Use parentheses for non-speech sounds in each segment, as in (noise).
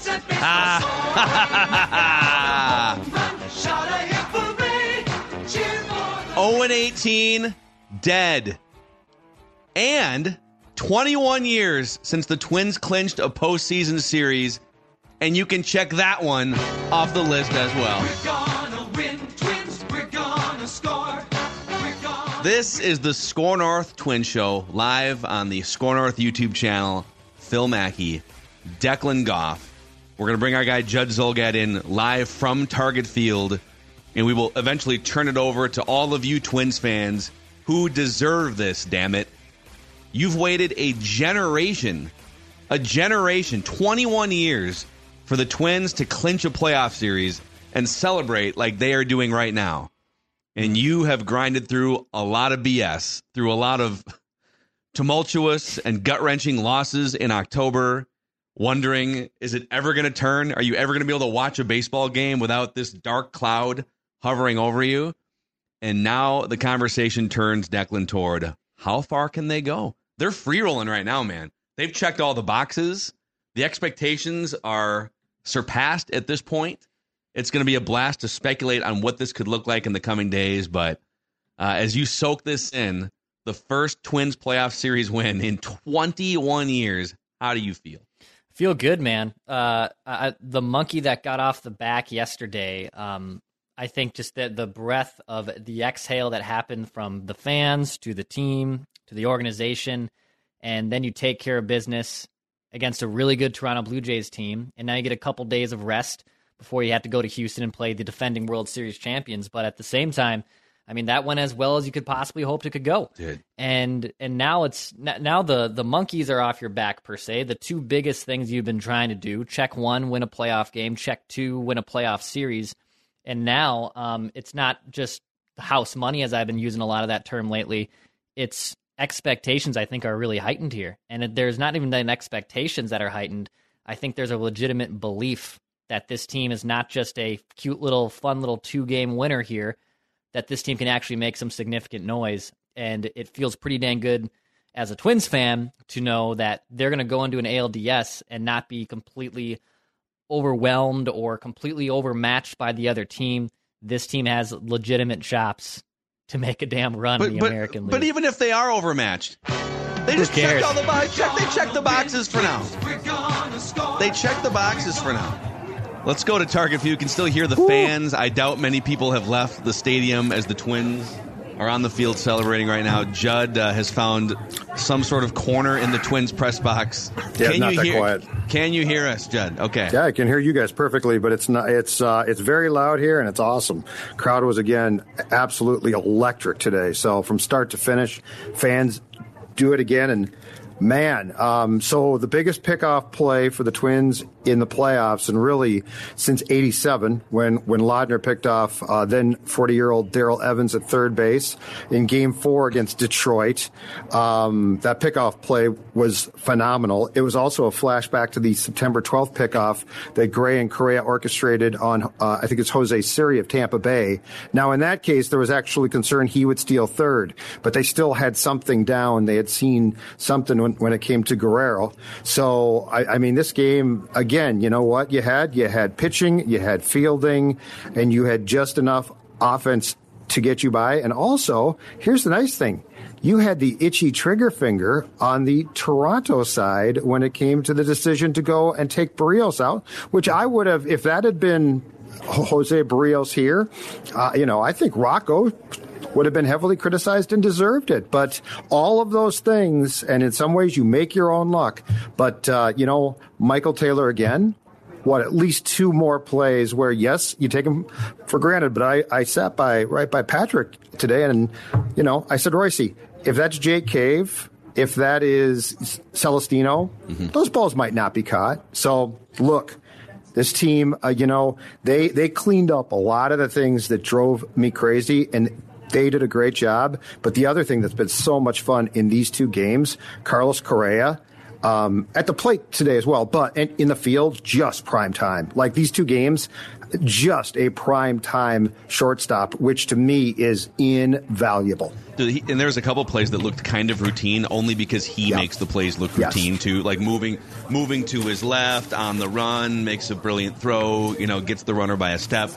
0 ah. (laughs) and 18, dead. And 21 years since the Twins clinched a postseason series, and you can check that one off the list as well. This is the SKOR North Twin Show live on the SKOR North YouTube channel. Phil Mackey, Declan Goff. We're going to bring our guy Judd Zulgad in live from Target Field, and we will eventually turn it over to all of you Twins fans who deserve this, damn it. You've waited a generation, a generation, 21 years for the Twins to clinch a playoff series and celebrate like they are doing right now. And you have grinded through a lot of BS, through a lot of tumultuous and gut wrenching losses in October, wondering, is it ever going to turn? Are you ever going to be able to watch a baseball game without this dark cloud hovering over you? And now the conversation turns Declan toward how far can they go? They're free rolling right now, man. They've checked all the boxes. The expectations are surpassed at this point. It's going to be a blast to speculate on what this could look like in the coming days. But uh, as you soak this in, the first Twins playoff series win in 21 years, how do you feel? Feel good, man. Uh, I, the monkey that got off the back yesterday. Um, I think just that the breath of the exhale that happened from the fans to the team to the organization, and then you take care of business against a really good Toronto Blue Jays team, and now you get a couple days of rest before you have to go to Houston and play the defending World Series champions. But at the same time, I mean that went as well as you could possibly hope it could go. Did. And and now it's now the the monkeys are off your back per se. The two biggest things you've been trying to do: check one, win a playoff game; check two, win a playoff series. And now um, it's not just house money, as I've been using a lot of that term lately. It's expectations. I think are really heightened here, and it, there's not even then expectations that are heightened. I think there's a legitimate belief that this team is not just a cute little, fun little two game winner here. That this team can actually make some significant noise, and it feels pretty dang good as a Twins fan to know that they're going to go into an ALDS and not be completely overwhelmed or completely overmatched by the other team. This team has legitimate chops to make a damn run But, in the but, American League. but even if they are overmatched, They just cares? checked all the boxes. Check, they checked the boxes for now. They checked the boxes for now. Let's go to Target Field. You can still hear the fans. I doubt many people have left the stadium as the Twins are on the field celebrating right now. Judd uh, has found some sort of corner in the Twins press box. Yeah, can not you that hear, quiet. Can you hear us, Judd? Okay. Yeah, I can hear you guys perfectly, but it's not. It's uh, it's very loud here, and it's awesome. Crowd was again absolutely electric today. So from start to finish, fans do it again, and man, um, so the biggest pickoff play for the Twins in the playoffs, and really since '87 when when Laudner picked off uh, then 40 year old Darrell Evans at third base in Game Four against Detroit. Um, that pickoff play was phenomenal. It was also a flashback to the September 12th pickoff that Gray and Correa orchestrated on, uh, I think it's Jose Siri of Tampa Bay. Now, in that case, there was actually concern he would steal third, but they still had something down. They had seen something when, when it came to Guerrero. So, I, I mean, this game, again, you know what you had? You had pitching, you had fielding, and you had just enough offense to get you by. And also, here's the nice thing. You had the itchy trigger finger on the Toronto side when it came to the decision to go and take Berrios out, which I would have, if that had been Jose Berrios here, uh, you know, I think Rocco would have been heavily criticized and deserved it. But all of those things, and in some ways you make your own luck. But, uh, you know, Michael Taylor again, what at least two more plays where yes you take them for granted but i i sat by right by patrick today and you know i said royce if that's jake cave if that is celestino those balls might not be caught so look this team uh, you know they they cleaned up a lot of the things that drove me crazy and they did a great job but the other thing that's been so much fun in these two games carlos correa um, at the plate today as well, but in, in the field, just prime time. Like these two games, just a prime time shortstop, which to me is invaluable. And there's a couple plays that looked kind of routine, only because he makes the plays look Yes. routine too. Like moving, moving to his left on the run, makes a brilliant throw. You know, gets the runner by a step.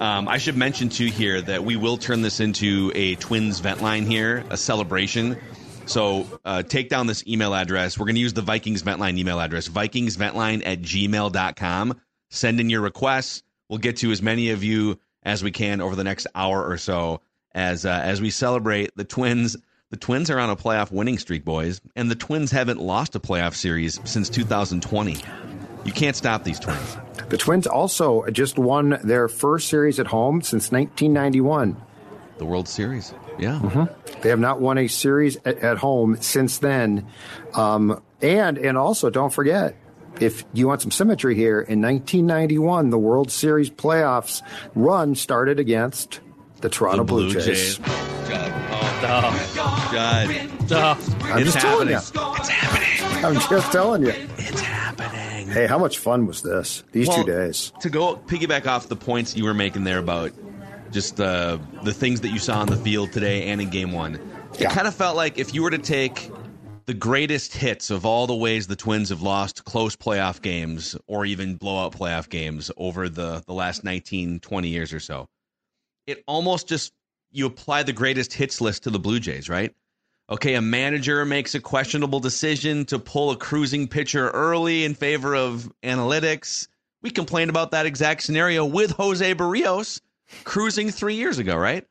Um, I should mention too here that we will turn this into a Twins vent line here, a celebration. So uh, take down this email address. We're going to use the Vikings vent line email address, vikingsventline at gmail.com. Send in your requests. We'll get to as many of you as we can over the next hour or so as uh, as we celebrate the Twins. The Twins are on a playoff winning streak, boys, and the Twins haven't lost a playoff series since 2020. You can't stop these Twins. The Twins also just won their first series at home since 1991. The World Series, yeah. They have not won a series at, at home since then. Um, and and also don't forget, if you want some symmetry here, in 1991, the World Series playoffs run started against the Toronto The Blue, Blue Jays. Jays. God. I'm It's just telling you. It's happening. I'm just telling you. It's happening. Hey, how much fun was this? These Well, two days. To go piggyback off the points you were making there about just the the things that you saw on the field today and in game one, it kind of felt like if you were to take the greatest hits of all the ways the Twins have lost close playoff games or even blowout playoff games over the, the last 19, 20 years or so, it almost just you apply the greatest hits list to the Blue Jays, right? Okay, a manager makes a questionable decision to pull a cruising pitcher early in favor of analytics. We complained about that exact scenario with Jose Berrios cruising three years ago, right?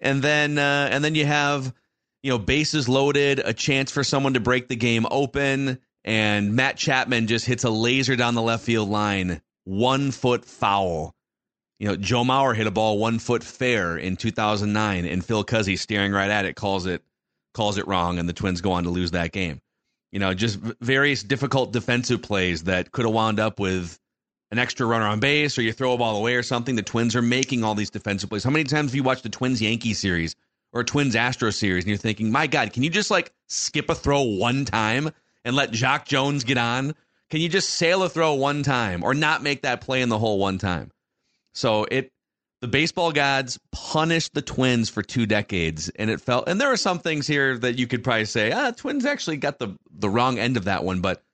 And then uh, and then you have you know bases loaded, a chance for someone to break the game open, and Matt Chapman just hits a laser down the left field line, one foot foul. You know, Joe Mauer hit a ball one foot fair in 2009, and Phil Cuzzi staring right at it calls it calls it wrong, and the Twins go on to lose that game. You know, just various difficult defensive plays that could have wound up with an extra runner on base, or you throw a ball away or something. The Twins are making all these defensive plays. How many times have you watched a Twins Yankee series or Twins Astro series, and you're thinking, my God, can you just like skip a throw one time and let Jock Jones get on? Can you just sail a throw one time or not make that play in the hole one time? So it the baseball gods punished the Twins for two decades, and it felt. And there are some things here that you could probably say, ah, Twins actually got the the wrong end of that one. But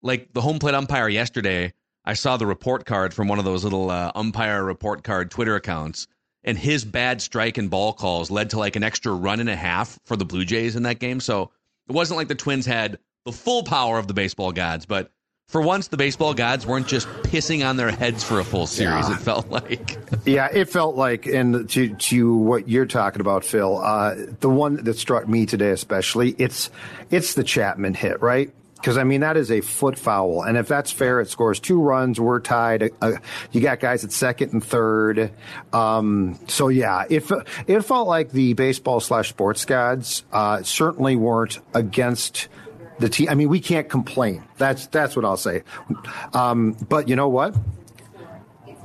like the home plate umpire yesterday, I saw the report card from one of those little uh, umpire report card Twitter accounts, and his bad strike and ball calls led to like an extra run and a half for the Blue Jays in that game. So It wasn't like the Twins had the full power of the baseball gods, but for once, the baseball gods weren't just pissing on their heads for a full series. Yeah. It felt like. (laughs) Yeah, it felt like, and to to what you're talking about, Phil, uh, the one that struck me today especially, it's it's the Chapman hit, right? Because I mean that is a foot foul, and if that's fair, it scores two runs. We're tied. Uh, you got guys at second and third. Um, so yeah, it it felt like the baseball slash sports gods uh, certainly weren't against the team. I mean, we can't complain. That's that's what I'll say. Um, but you know what?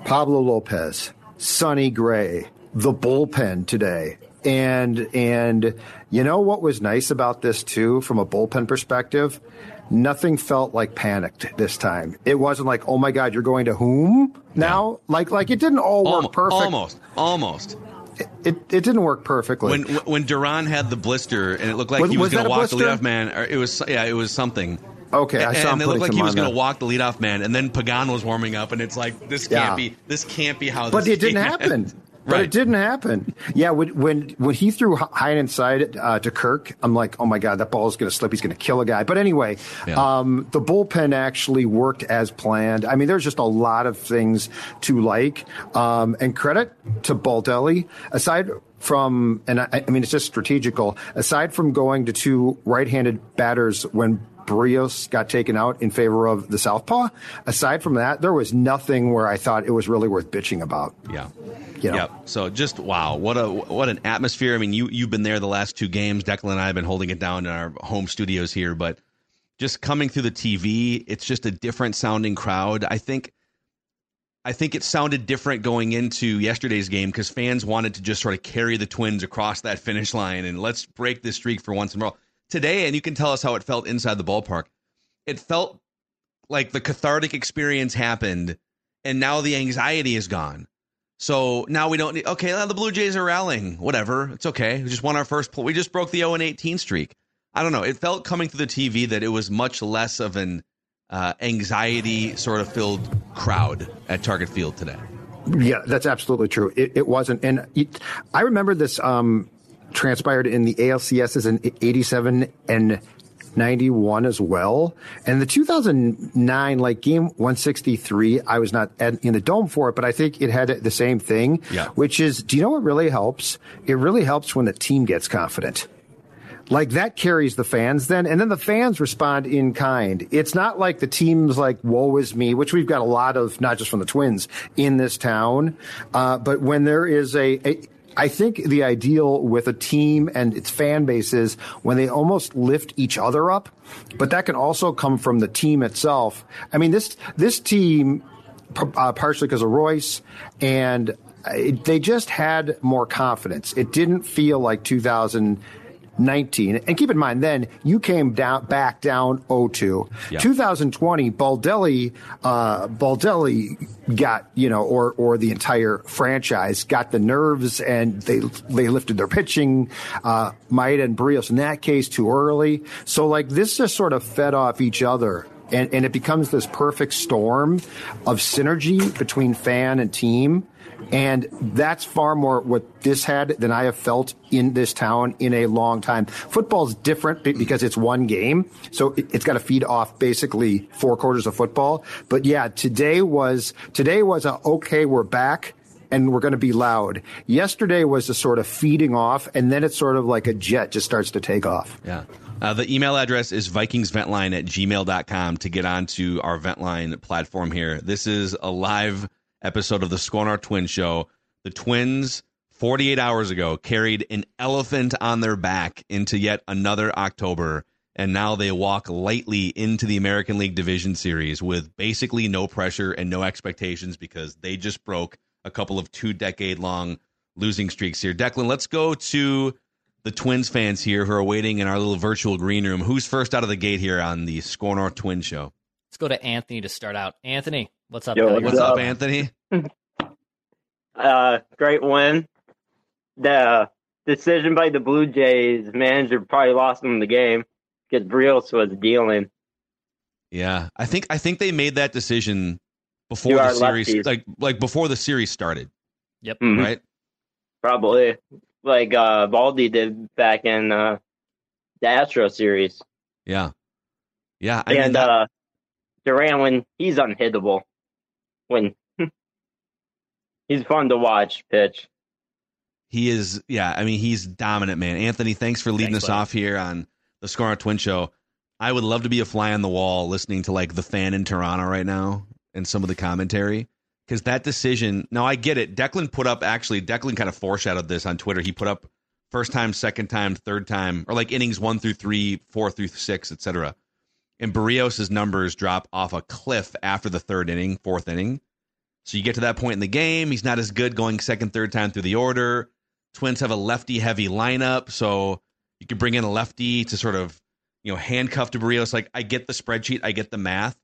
Pablo Lopez, Sonny Gray, the bullpen today. And and you know what was nice about this too from a bullpen perspective? Nothing felt like panicked this time. It wasn't like, "Oh my god, you're going to whom?" Now, like like it didn't all work perfect. Almost, almost. It it didn't work perfectly. When when Duran had the blister and it looked like Was- he was, was going to walk the leadoff man, or it was yeah, it was something. Okay, I and, saw him and it looked like he was going to walk the leadoff man, and then Pagan was warming up, and it's like this can't Yeah. be this can't be how. but it didn't (laughs) happen. But Right. it didn't happen. Yeah, when when when he threw hi- high and inside uh, to Kirk, I'm like, oh my god, that ball is going to slip. He's going to kill a guy. But anyway, Yeah. um, the bullpen actually worked as planned. I mean, there's just a lot of things to like, um, and credit to Baldelli. Aside from, and I, I mean, it's just strategical. Aside from going to two right-handed batters when Berrios got taken out in favor of the southpaw. Aside from that, there was nothing where I thought it was really worth bitching about. Yeah. You know? Yep. So just wow, what a what an atmosphere. I mean, you you've been there the last two games. Declan and I have been holding it down in our home studios here, but just coming through the TV, it's just a different sounding crowd. I think I think it sounded different going into yesterday's game because fans wanted to just sort of carry the Twins across that finish line and let's break this streak for once and for all. Today, and you can tell us how it felt inside the ballpark. It felt like the cathartic experience happened, and now the anxiety is gone. So now we don't need. Okay, now the Blue Jays are rallying. Whatever, it's okay. We just won our first. We just broke the 0 and 18 streak. I don't know. It felt coming through the TV that it was much less of an uh, anxiety sort of filled crowd at Target Field today. Yeah, that's absolutely true. It, it wasn't, and it, I remember this um, transpired in the ALCS ALCSs in '87 and '91 as well. And the 2009, like game 163, I was not in the dome for it, but I think it had the same thing. Yeah. Which is, do you know what really helps? It really helps when the team gets confident. Like that carries the fans then, and then the fans respond in kind. It's not like the team's like "woe is me," which we've got a lot of, not just from the Twins in this town, uh, but when there is a, a I think the ideal with a team and its fan base is when they almost lift each other up, but that can also come from the team itself. I mean, this this team, uh, partially because of Royce, and it, they just had more confidence. It didn't feel like 2019. And keep in mind, then you came down back down 0-2. Yeah. 2020, Baldelli, uh, Baldelli got you know, or or the entire franchise got the nerves, and they they lifted their pitching. Uh, Maeda and Berrios in that case too early. So like this just sort of fed off each other. And, and it becomes this perfect storm of synergy between fan and team. And that's far more what this had than I have felt in this town in a long time. Football's different because it's one game. So it, it's got to feed off basically four quarters of football. But yeah, today was, today was a, okay, we're back and we're going to be loud. Yesterday was a sort of feeding off and then it's sort of like a jet just starts to take off. Yeah. Uh, the email address is vikingsventline at gmail.com to get onto our Ventline platform here. This is a live episode of the SKOR North Twin Show. The Twins, 48 hours ago, carried an elephant on their back into yet another October, and now they walk lightly into the American League Division Series with basically no pressure and no expectations because they just broke a couple of two decade long losing streaks here. Declan, let's go to the Twins fans here who are waiting in our little virtual green room. Who's first out of the gate here on the SKOR North Twin Show? Let's go to Anthony to start out. Anthony, what's up? Yo, buddy? What's up, Anthony? (laughs) Uh, great win. The decision by the Blue Jays manager probably lost them the game because Berrios was dealing. Yeah, I think I think they made that decision before the series, lefties. like like before the series started, Yep. Mhm. right? Probably like uh, Baldy did back in uh, the Astro series. Yeah, yeah. I mean, and that- uh, Duran, when he's unhittable, when (laughs) he's fun to watch pitch. He is, yeah. I mean, he's dominant, man. Anthony, thanks for leading Thanks, us buddy. off here on the Score on Twin Show. I would love to be a fly on the wall listening to like the fan in Toronto right now and some of the commentary because that decision. Now I get it. Declan put up actually. Declan kind of foreshadowed this on Twitter. He put up first time, second time, third time, or like innings one through three, four through six, etc. And Berrios' numbers drop off a cliff after the third inning, fourth inning. So you get to that point in the game, he's not as good going second, third time through the order. Twins have a lefty heavy lineup, so you could bring in a lefty to sort of, you know, handcuff to Berrios. Like I get the spreadsheet, I get the math,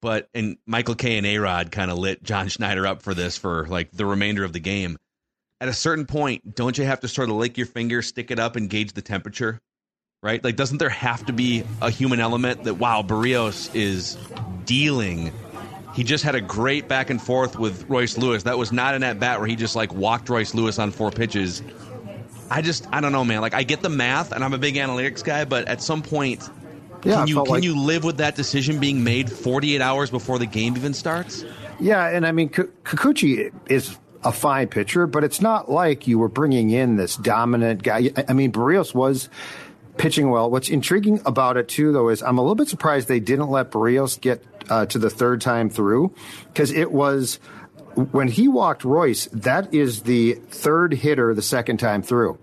but and Michael Kay and A Rod kind of lit John (laughs) Schneider up for this for like the remainder of the game. At a certain point, don't you have to sort of lick your finger, stick it up, and gauge the temperature? Right? Like, doesn't there have to be a human element that wow, Berrios is dealing he just had a great back and forth with Royce Lewis. That was not an at bat where he just like walked Royce Lewis on four pitches. I just I don't know, man. Like I get the math, and I'm a big analytics guy, but at some point, Yeah, can you can like- you live with that decision being made 48 hours before the game even starts? Yeah, and I mean, K- Kikuchi is a fine pitcher, but it's not like you were bringing in this dominant guy. I- I mean, Berrios was pitching well. What's intriguing about it too, though, is I'm a little bit surprised they didn't let Berrios get uh, to the third time through because it was when he walked Royce. That is the third hitter the second time through.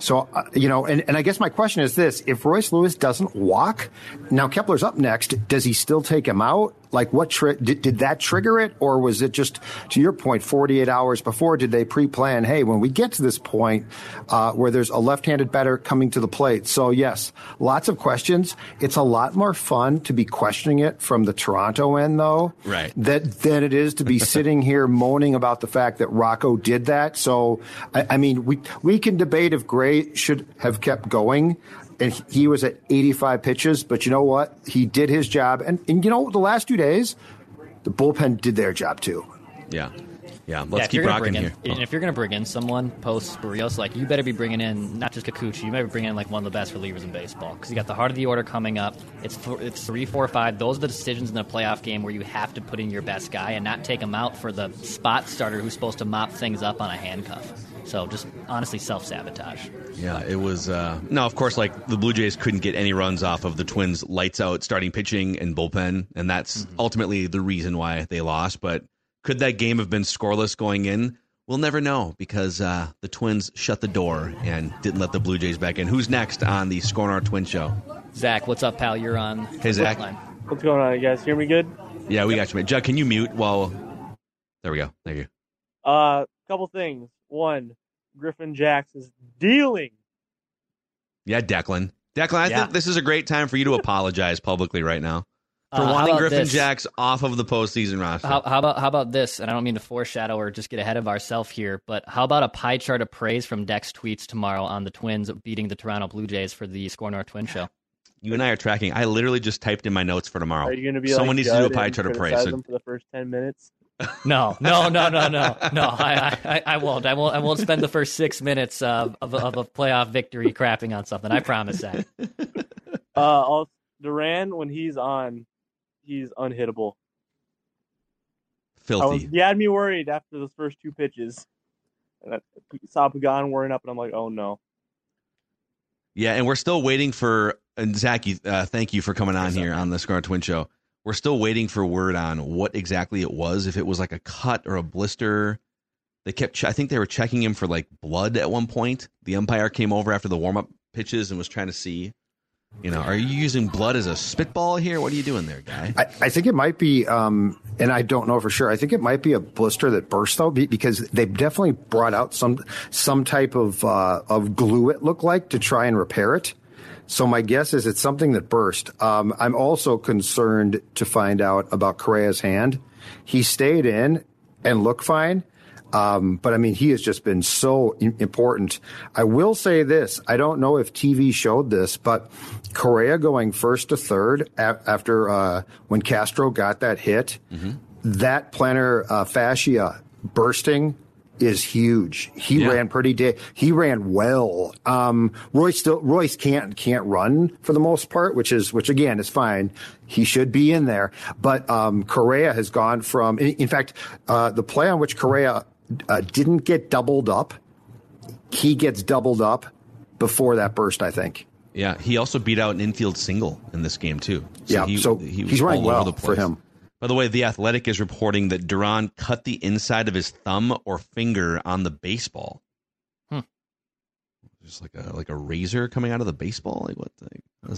So, uh, you know, and, and I guess my question is this if Royce Lewis doesn't walk, now Kepler's up next, does he still take him out? Like, what tri- did, did that trigger it? Or was it just, to your point, 48 hours before? Did they pre plan, hey, when we get to this point uh, where there's a left handed batter coming to the plate? So, yes, lots of questions. It's a lot more fun to be questioning it from the Toronto end, though Right. that than it is to be (laughs) sitting here moaning about the fact that Rocco did that. So, I, I mean, we we can debate if Gray should have kept going. And he- he was at 85 pitches, but you know what? He did his job. And, and you know, the last two days, the bullpen did their job too. Yeah, yeah. Yeah, Let's if keep you're rocking bring here. in, And if you're going to bring in someone post Berrios, like you better be bringing in not just Kikuchi, you better be bringing in like one of the best relievers in baseball because you got the heart of the order coming up. It's four, it's three, four, five. Those are the decisions in a playoff game where you have to put in your best guy and not take him out for the spot starter who's supposed to mop things up on a handcuff. So just honestly self sabotage. Yeah, it was. Uh, no, of course, like the Blue Jays couldn't get any runs off of the Twins' lights out starting pitching and bullpen, and that's ultimately the reason why they lost. But could that game have been scoreless going in? We'll never know because uh, the Twins shut the door and didn't let the Blue Jays back in. Who's next on the SKOR North Twin Show? Zach, what's up, pal? You're on. Hey, Zach. Line. What's going on, you guys? Hear me good? Yeah, we got you, man. Judd, can you mute while? There we go. Thank you. go. Uh, couple things. One, Griffin Jax is dealing. Yeah, Declan. Declan, I Yeah. think this is a great time for you to apologize publicly right now for Uh, wanting Griffin this? Jax off of the postseason roster. How, how about how about this? And I don't mean to foreshadow or just get ahead of ourselves here, but how about a pie chart of praise from Dex tweets tomorrow on the Twins beating the Toronto Blue Jays for the SKOR North Twin Show? You and I are tracking. I literally just typed in my notes for tomorrow. Are you going to be Someone like needs to do a pie chart of praise. So- for the first ten minutes? No, no, no, no, no, no. I, I, I won't. I won't. I won't spend the first six minutes of, of, of a playoff victory crapping on something. I promise that. (laughs) Uh, also, Duran when he's on, he's unhittable. I was, Filthy. he had me worried after those first two pitches. And I saw Pagan warming up, and I'm like, oh no. Yeah, and we're still waiting for and Zach. you- Uh, thank you for coming on here on the Scar Twin Show. We're still waiting for word on what exactly it was. If it was like a cut or a blister. They kept. Ch- I think they were checking him for like blood at one point. The umpire came over after the warm up pitches and was trying to see. You know, are you using blood as a spitball here? What are you doing there, guy? I, I think it might be, um, and I don't know for sure. I think it might be a blister that burst though, because they've definitely brought out some some type of uh, of glue. It looked like to try and repair it. So my guess is it's something that burst. Um, I'm also concerned to find out about Correa's hand. He stayed in and looked fine. Um, but I mean, he has just been so important. I will say this. I don't know if TV showed this, but Correa going first to third after, uh, when Castro got that hit, that plantar uh, fascia bursting is huge. He ran pretty he ran well. Um, Royce still Royce can't can't run for the most part, which is which again is fine. He should be in there, but um, Correa has gone from. In, in fact, uh, the play on which Correa uh, didn't get doubled up, he gets doubled up before that burst. I think. Yeah, he also beat out an infield single in this game too. Yeah, so was he's running all over well the for him. By the way, the Athletic is reporting that Duran cut the inside of his thumb or finger on the baseball. Hmm. Just like a like a razor coming out of the baseball. Like what? The,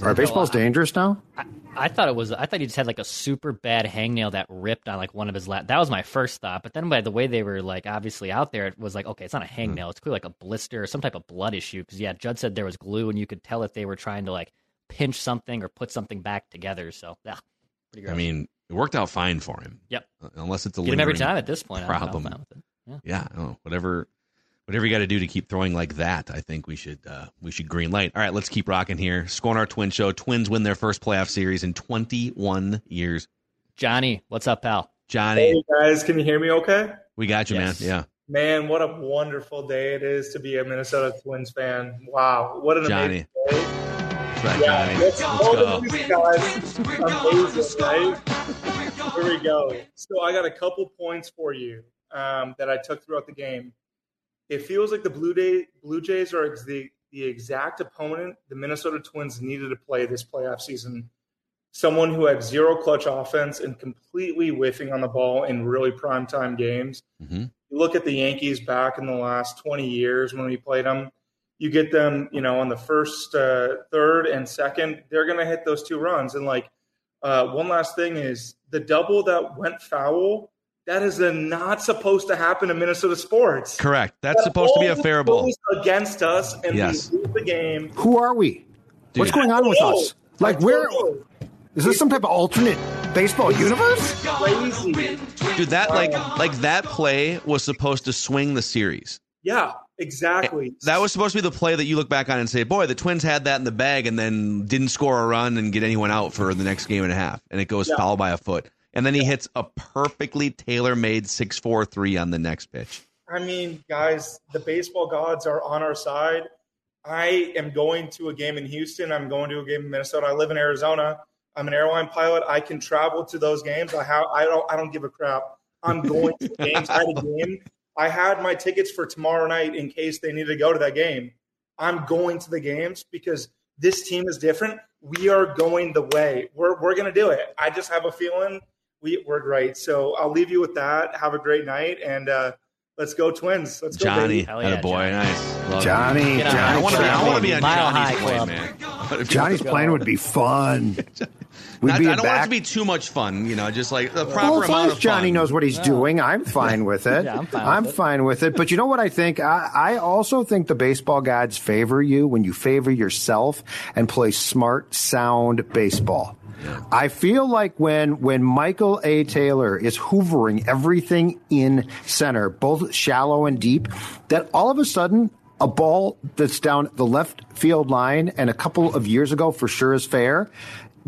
Are that? baseballs dangerous now? I thought it was. I thought he just had like a super bad hangnail that ripped on like one of his. La- that was my first thought. But then by the way they were like obviously out there, it was like okay, it's not a hangnail. It's clearly like a blister or some type of blood issue. Because yeah, Judd said there was glue, and you could tell if they were trying to like pinch something or put something back together. So yeah, pretty I gross. mean, it worked out fine for him. Yep. Uh, Unless it's a Get him every time at this point. I'm- I'm Problem. with it. Yeah. Yeah. I. Whatever. Whatever you got to do to keep throwing like that, I think we should uh, we should green light. All right, let's keep rocking here. Scoring our twin show. Twins win their first playoff series in 21 years. Johnny, what's up, pal? Johnny, Hey guys, can you hear me okay? we got you, Yes. man. Yeah. Man, what a wonderful day it is to be a Minnesota Twins fan. Wow, what an Johnny. amazing day. That's right, Yeah, Johnny. let's Let's go go. to guys. Amazing, right? Here we go. So I got a couple points for you um, that I took throughout the game. It feels like the Blue, Day, Blue Jays are ex- the, the exact opponent the Minnesota Twins needed to play this playoff season. Someone who had zero clutch offense and completely whiffing on the ball in really primetime games. Mhm. You look at the Yankees back in the last 20 years when we played them, you get them, you know, on the first, uh, third, and second, they're going to hit those two runs. And like, uh, one last thing is the double that went foul. That is a not supposed to happen in Minnesota sports. Correct. That's That supposed to be a fair ball. against us, and Yes. we lose the game. Who are we? What's going on with us? Like, where is this some type of alternate baseball universe? Crazy. Dude, that like like that play was supposed to swing the series. Yeah, exactly. That was supposed to be the play that you look back on and say, "Boy, the Twins had that in the bag and then didn't score a run and get anyone out for the next game and a half." And it goes Yeah. foul by a foot. And then he hits a perfectly tailor-made 6-4-3 on the next pitch. I mean, guys, the baseball gods are on our side. I am going to a game in Houston. I'm going to a game in Minnesota. I live in Arizona. I'm an airline pilot. I can travel to those games. I have. I don't. I don't give a crap. I'm going to the games. I had a game. I had my tickets for tomorrow night in case they need to go to that game. I'm going to the games because this team is different. We are going the way. We're we're gonna do it. I just have a feeling we we're great. So I'll leave you with that. Have a great night and uh, let's go Twins. Let's go Johnny, baby. had a boy, nice. Love it. Johnny, Johnny, I want to be. I want to be on Mile Johnny's High plane, Club. man. Johnny's plane would be fun. (laughs) We'd Not- be I don't want it to be too much fun. You know, just like the proper well, amount as of Johnny fun. knows what he's doing, I'm (laughs) fine with it. (laughs) Yeah, I'm fine with it. fine with it. But you know what I think? I, I also think the baseball gods favor you when you favor yourself and play smart, sound baseball. I feel like when when Michael A. Taylor is hoovering everything in center, both shallow and deep, that all of a sudden a ball that's down the left field line and a couple of years ago for sure is fair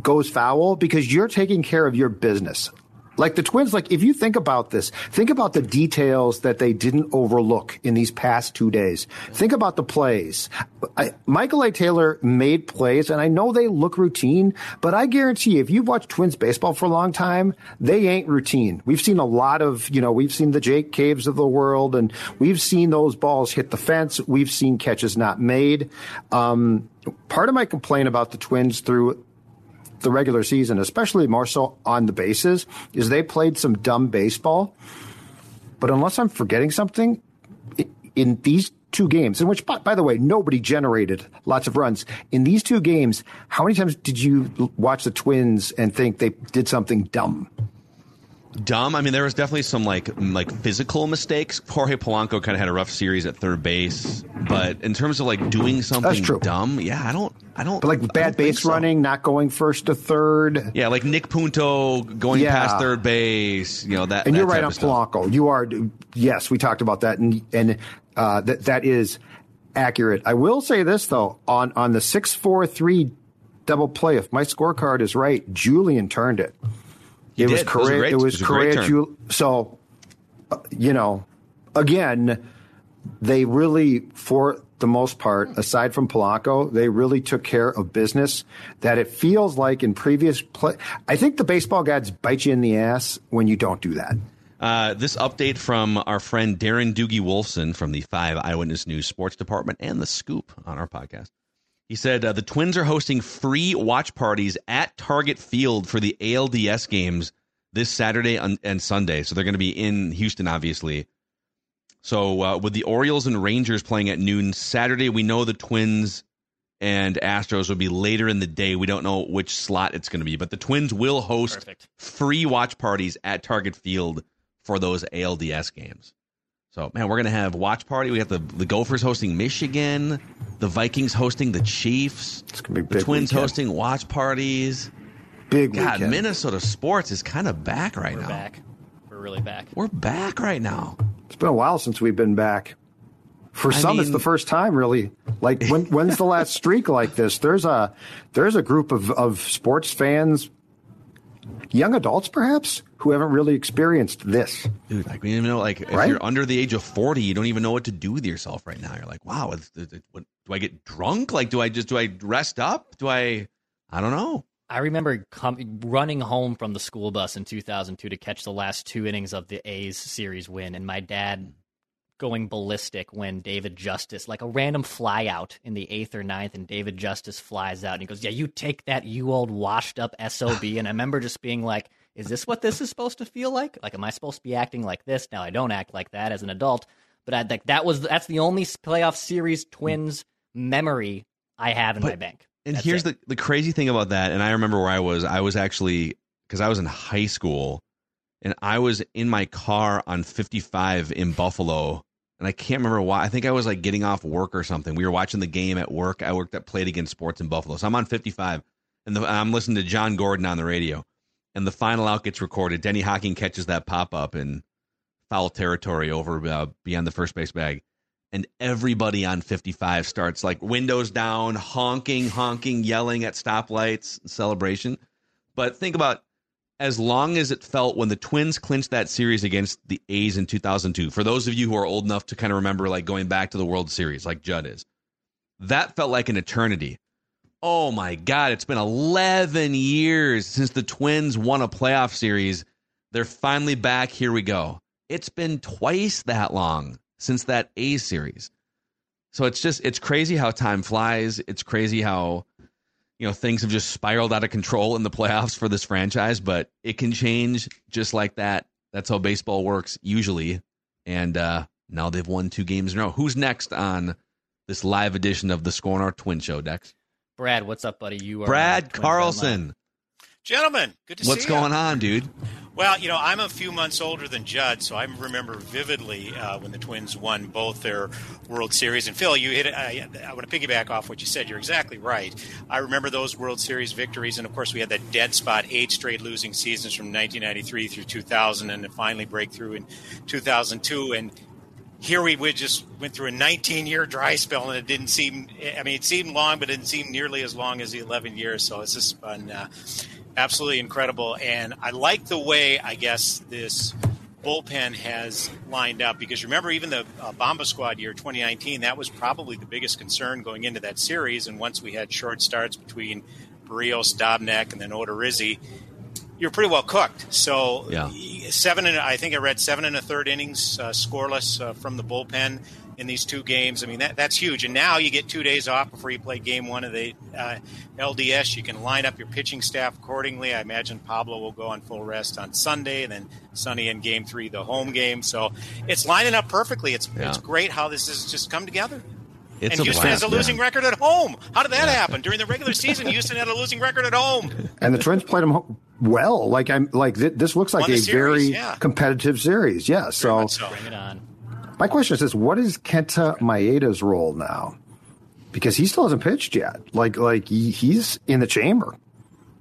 goes foul because you're taking care of your business. Like the Twins, like if you think about this, think about the details that they didn't overlook in these past two days. Think about the plays. I, Michael A. Taylor made plays, and I know they look routine, but I guarantee if you've watched Twins baseball for a long time, they ain't routine. We've seen a lot of, you know, we've seen the Jake Caves of the world, and we've seen those balls hit the fence. We've seen catches not made. Um, part of my complaint about the Twins through the regular season, especially more so on the bases, is they played some dumb baseball. But unless I'm forgetting something, in these two games, in which, by, by the way, nobody generated lots of runs, in these two games, how many times did you watch the Twins and think they did something dumb? dumb. I mean, there was definitely some like like physical mistakes. Jorge Polanco kind of had a rough series at third base, but in terms of like doing something dumb, yeah, I don't, I don't. But like I bad base so. running, not going first to third. Yeah, like Nick Punto going Yeah. past third base. You know that. and that you're right on of. Polanco. You are, yes, we talked about that, and and uh, that that is accurate. I will say this though on on the six four three double play. If my scorecard is right, Julien turned it. He it was did. It was a great- It was it was a great Correa. turn. So, uh, you know, again, they really, for the most part, aside from Polanco, they really took care of business. That it feels like in previous play, I think the baseball gods bite you in the ass when you don't do that. Uh, this update from our friend Darren Doogie Wolfson from the Five Eyewitness News Sports Department and the Scoop on our podcast. He said uh, the Twins are hosting free watch parties at Target Field for the ALDS games this Saturday and, and Sunday. So they're going to be in Houston, obviously. So uh, with the Orioles and Rangers playing at noon Saturday, we know the Twins and Astros will be later in the day. We don't know which slot it's going to be, but the Twins will host Perfect. free watch parties at Target Field for those ALDS games. So, man, we're going to have watch party. We have the, the Gophers hosting Michigan, the Vikings hosting the Chiefs, It's going to be the Twins weekend. hosting watch parties. Big God, weekend. Minnesota sports is kind of back right We're now. back. We're really back. We're back right now. It's been a while since we've been back. For I some, it's the first time, really. Like when when's the last (laughs) streak like this? There's a there's a group of, of sports fans, young adults perhaps, who haven't really experienced this. Dude, like, we don't know, like, if you're under the age of 40, you don't even know what to do with yourself right now. You're like, wow, is, is, is- what, do I get drunk? Like, do I just, do I rest up? Do I, I don't know. I remember com- running home from the school bus in 2002 to catch the last two innings of the A's series win, and my dad going ballistic when David Justice, like a random flyout in the eighth or ninth, and David Justice flies out and he goes, Yeah, you take that, you old washed up SOB. (laughs) and I remember just being like, Is this what this is supposed to feel like? Like, am I supposed to be acting like this? Now, I don't act like that as an adult, but I like that was that's the only playoff series hmm. Twins memory I have in my bank. And That's here's it. the the crazy thing about that, and I remember where I was. I was actually because I was in high school, and I was in my car on 55 in Buffalo, and I can't remember why. I think I was like getting off work or something. We were watching the game at work. I worked at Play It Again Sports in Buffalo, so I'm on 55, and the, I'm listening to John Gordon on the radio, and the final out gets recorded. Denny Hocking catches that pop up in foul territory over uh, beyond the first base bag and everybody on 55 starts like windows down, honking, honking, yelling at stoplights, celebration. But think about as long as it felt when the Twins clinched that series against the A's in 2002. For those of you who are old enough to kind of remember like going back to the World Series like Judd is. That felt like an eternity. Oh my god, it's been 11 years since the Twins won a playoff series. They're finally back. Here we go. It's been twice that long since that A series. So it's just it's crazy how time flies. It's crazy how you know things have just spiraled out of control in the playoffs for this franchise, but it can change just like that. That's how baseball works usually. And uh now they've won two games in a row. Who's next on this live edition of the SKOR North Twin Show, Dex? Brad, what's up, buddy? You are Brad Carlson. Gentlemen, good to What's see you. going on, dude? Well, you know, I'm a few months older than Judd, so I remember vividly uh, when the Twins won both their World Series. And Phil, you hit it. I, want to piggyback off what you said. You're exactly right. I remember those World Series victories, and of course, we had that dead spot, eight straight losing seasons from 1993 through 2000, and a finally breakthrough in 2002. And here we would just went through a 19 year dry spell, and it didn't seem. I mean, it seemed long, but it didn't seem nearly as long as the 11 years. So it's just been uh, absolutely incredible, and I like the way I guess this bullpen has lined up because remember even the uh, Bomba Squad year 2019 that was probably the biggest concern going into that series, and once we had short starts between Berrios, Dobnak, and then Odorizzi, you're pretty well cooked. So Yeah. seven and I think I read seven and a third innings uh, scoreless uh, from the bullpen in these two games. I mean that that's huge. And now you get two days off before you play game one of the uh, LDS. You can line up your pitching staff accordingly. I imagine Pablo will go on full rest on Sunday, and then Sunday in game three, the home game. So it's lining up perfectly. It's Yeah. it's great how this has just come together. It's and Houston blast, has a losing man. record at home. How did that happen? During the regular season, Houston had a losing record at home. (laughs) And the Twins played them well. Like I'm like th- this looks like Won a series, very yeah. competitive series. Yeah. So Bring it on. My question is this: What is Kenta Maeda's role now? Because he still hasn't pitched yet. Like like he, he's in the chamber.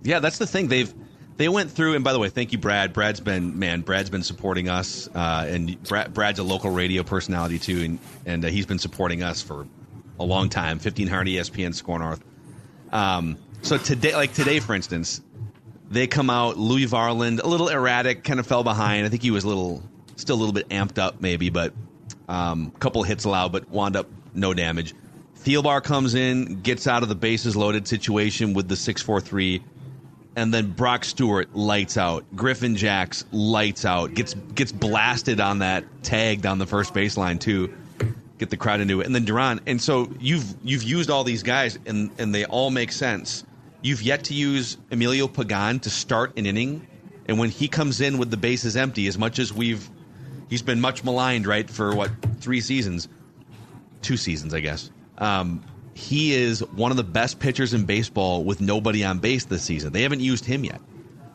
Yeah, that's the thing. They've they went through, and by the way, thank you, Brad. Brad's been man. Brad's been supporting us, uh, and Brad, Brad's a local radio personality too, and and uh, he's been supporting us for a long time. Fifteen Hard ESPN SKOR North. Um, so today, like today, for instance, they come out. Louie Varland, a little erratic, kind of fell behind. I think he was a little, still a little bit amped up, maybe, but Um, couple hits allowed, but wound up no damage. Thielbar comes in, gets out of the bases loaded situation with the six four three, and then Brock Stewart lights out. Griffin Jax lights out. Gets gets blasted on that tag down the first baseline too. Get the crowd into it, and then Duran. And so you've you've used all these guys, and and they all make sense. You've yet to use Emilio Pagan to start an inning, and when he comes in with the bases empty, as much as we've he's been much maligned, right, for what three seasons, two seasons, I guess. Um, he is one of the best pitchers in baseball with nobody on base this season. They haven't used him yet.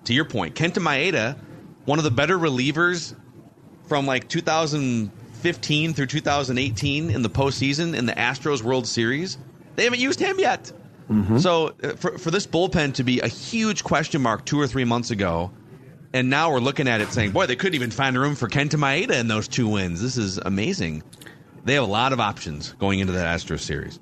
To your point, Kenta Maeda, one of the better relievers from like 2015 through 2018 in the postseason in the Astros World Series. They haven't used him yet. So uh, for, for this bullpen to be a huge question mark two or three months ago, and now we're looking at it saying, boy, they couldn't even find room for Kenta Maeda in those two wins. This is amazing. They have a lot of options going into that Astros series.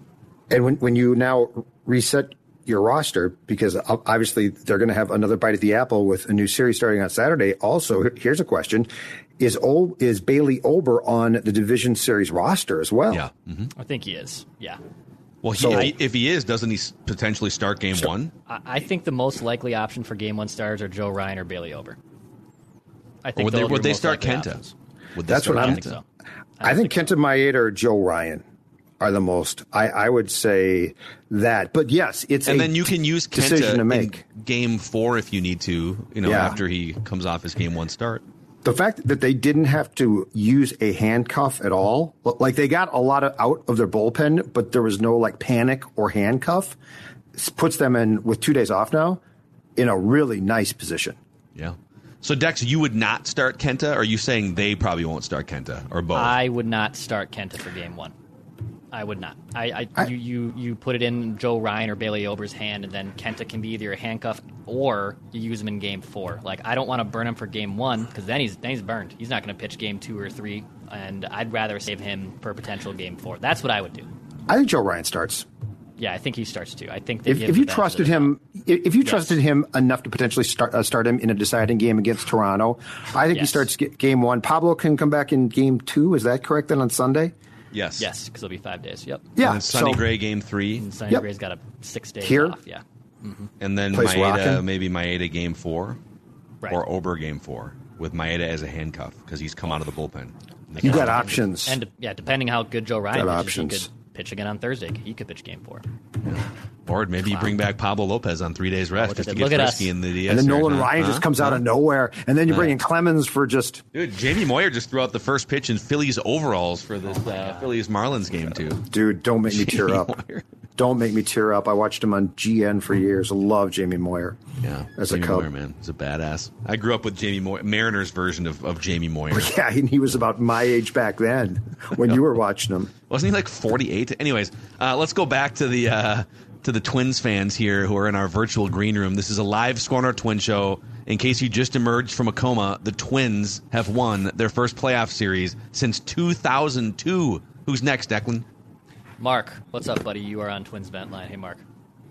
And when, when you now reset your roster, because obviously they're going to have another bite at the apple with a new series starting on Saturday. Also, here's a question: Is Ol- is Bailey Ober on the division series roster as well? Yeah. Mm-hmm. I think he is. Yeah. Well, he, So- if, he, if he is, doesn't he potentially start game one? I, I think the most likely option for game one stars are Joe Ryan or Bailey Ober. I Or think would they, would they start likely Kenta? options. Would they That's start what I'm- I think so. I think Kenta Maeda or Joe Ryan are the most. I, I would say that, but yes, it's and a then you can use Kenta decision to in make. game four if you need to. You know, Yeah. after he comes off his game one start. The fact that they didn't have to use a handcuff at all, like they got a lot of out of their bullpen, but there was no like panic or handcuff, puts them in with two days off now in a really nice position. Yeah. So Dex, you would not start Kenta? Or are you saying they probably won't start Kenta or both? I would not start Kenta for game one. I would not. I, I, you, you you put it in Joe Ryan or Bailey Ober's hand, and then Kenta can be either a handcuff or you use him in game four. Like I don't want to burn him for game one because then he's then he's burned. He's not going to pitch game two or three, and I'd rather save him for potential game four. That's what I would do. I think Joe Ryan starts. Yeah, I think he starts too. I think If, if you trusted him, if you Yes. trusted him enough to potentially start uh, start him in a deciding game against Toronto, I think he starts g- game one. Pablo can come back in game two. Is that correct? Then on Sunday. Yes. Yes, because it'll be five days. Yep. Yeah, And then Sonny so- Gray game three. And Sonny Yep. Gray's got a six days Here? off. Yeah. Mm-hmm. And then Plays Maeda, rockin'. maybe Maeda game four. Right. Or Ober game four with Maeda as a handcuff because he's come out of the bullpen. You got options. And yeah, depending how good Joe Ryan is. Got pitches, he options. Could pitch again on Thursday. He could pitch game four. Or maybe you bring back Pablo Lopez on three days rest look just to get Look at frisky in the DS. and then Nolan huh? Ryan Huh? just comes out of nowhere, and then you bring Huh. in Clemens for just Dude, Jamie Moyer just threw out the first pitch in Phillies overalls for this uh, Phillies Marlins game too. Dude, don't make me (laughs) tear Jamie up. Moyer. Don't make me tear up. I watched him on GN for years. Love Jamie Moyer. Yeah, As Jamie a Cub. Moyer, man, he's a badass. I grew up with Jamie Moyer, Mariners version of, of Jamie Moyer. (laughs) Yeah, and he was about my age back then (laughs) when you were watching him. Wasn't he like 48? Anyways, uh, let's go back to the uh, to the Twins fans here who are in our virtual green room. This is a live SKOR North Twin show. In case you just emerged from a coma, the Twins have won their first playoff series since 2002. Who's next, Declan? Mark, what's up, buddy? You are on Twins Vent Line. Hey, Mark.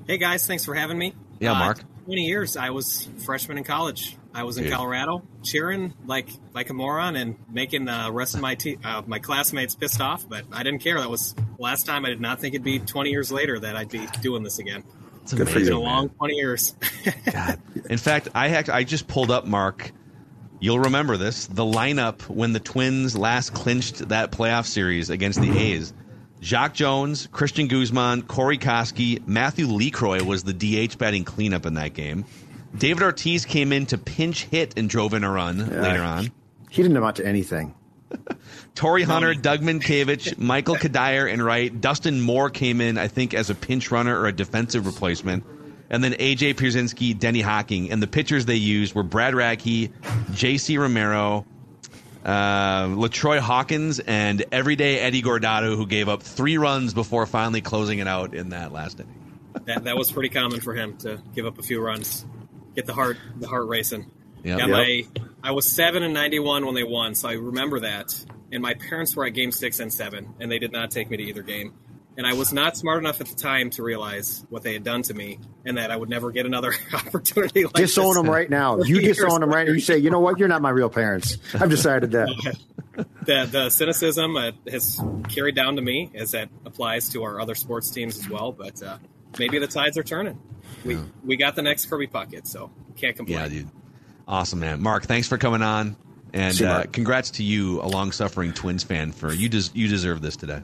Hey guys, thanks for having me. Yeah, Uh, Mark. Twenty years. I was freshman in college. I was in Dude. Colorado, cheering like like a moron and making the rest of my te- uh, my classmates pissed off. But I didn't care. That was last time. I did not think it'd be twenty years later that I'd be doing this again. It's Good for It's amazing, been a long twenty years. (laughs) In fact, I hack- I just pulled up Mark. You'll remember this. The lineup when the Twins last clinched that playoff series against the A's. Jacque Jones, Cristian Guzman, Corey Koskie, Matthew LeCroy was the DH batting cleanup in that game. David Ortiz came in to pinch hit and drove in a run later on. He didn't amount to anything. Torii Hunter, Doug Mientkiewicz, Michael Cuddyer, and right. Dustan Mohr came in, I think, as a pinch runner or a defensive replacement. And then AJ Pierzynski, Denny Hocking. And the pitchers they used were Brad Radke, JC Romero, uh, LaTroy Hawkins, and everyday Eddie Guardado, who gave up three runs before finally closing it out in that last inning. that that was pretty common for him to give up a few runs, get the heart the heart racing. Yep. Yeah, Yep. my I was seven and ninety one when they won, so I remember that. And my parents were at game six and seven, and they did not take me to either game. And I was not smart enough at the time to realize what they had done to me, and that I would never get another (laughs) opportunity like disown this. them right now. (laughs) You Years disown them right now. You say, you know what? You're not my real parents. I've decided that. (laughs) the the cynicism uh, has carried down to me as that applies to our other sports teams as well. But uh, maybe the tides are turning. We we got the next Kirby Puckett, so can't complain. Yeah, dude. Awesome, man. Mark, thanks for coming on, and See uh, congrats to you, a long-suffering Twins fan, for you. Des- you deserve this today.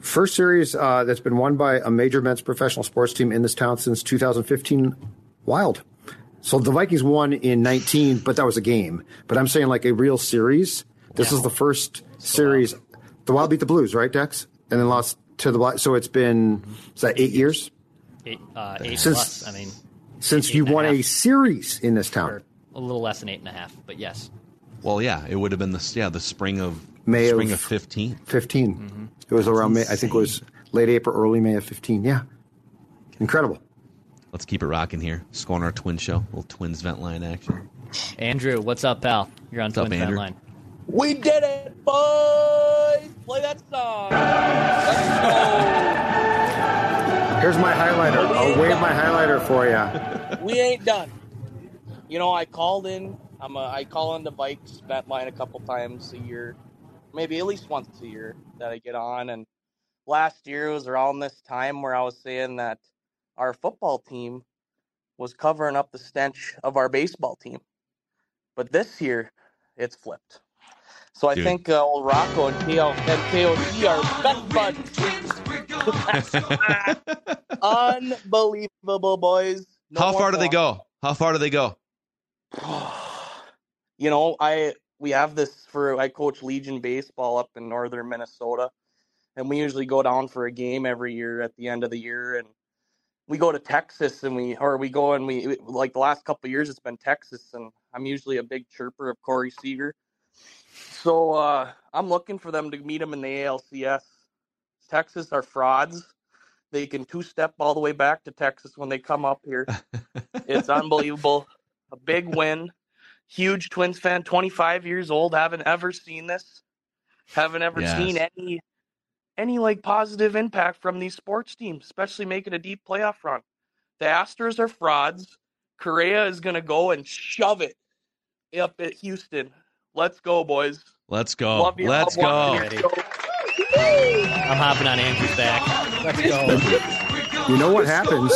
First series uh, that's been won by a major men's professional sports team in this town since 2015. Wild. So the Vikings won in 19, but that was a game. But I'm saying like a real series. This is the first series. The Wild beat the Blues, right, Dex? And then lost to the Black. So it's been, is that eight years? Eight, uh, eight Since- plus. I mean, Since eight you and a won a half. series in this town. a little less than eight and a half, but yes. Well, yeah, it would have been the yeah the spring of May spring of- of fifteen. 15. Mm-hmm. It was around May, I think it was late April, early May of 15. Yeah. Incredible. Let's keep it rocking here. Scoring our twin show, little twins vent line action. Andrew, what's up, pal? You're on What's up, Twins Vent Line. We did it, boys! Play that song. Here's my highlighter. I'll wave my highlighter for you. we ain't done. You know, I called in. I'm a, I call into Bikes Vent Line a couple times a year, maybe at least once a year that I get on. And last year was around this time where I was saying that our football team was covering up the stench of our baseball team. But this year, it's flipped. So I Dude. think uh, old Rocco and, KO, and KOC are best buds. Unbelievable, boys. No How far do they go? How far do they go? (sighs) you know, I we have this for I coach Legion baseball up in northern Minnesota, and we usually go down for a game every year at the end of the year, and we go to Texas and we or we go and we like the last couple of years it's been Texas, and I'm usually a big chirper of Corey Seager, so uh, I'm looking for them to meet him in the ALCS. Texas are frauds. They can two step all the way back to Texas when they come up here. it's (laughs) unbelievable. A big win. Huge Twins fan, 25 years old. Haven't ever seen this. Haven't ever Yes. seen any any like positive impact from these sports teams, especially making a deep playoff run. The Astros are frauds. Correa is going to go and shove it up at Houston. Let's go, boys. Let's go. Let's Love go. watching your show. I'm hopping on Andrew's back. Let's go. You know what happens?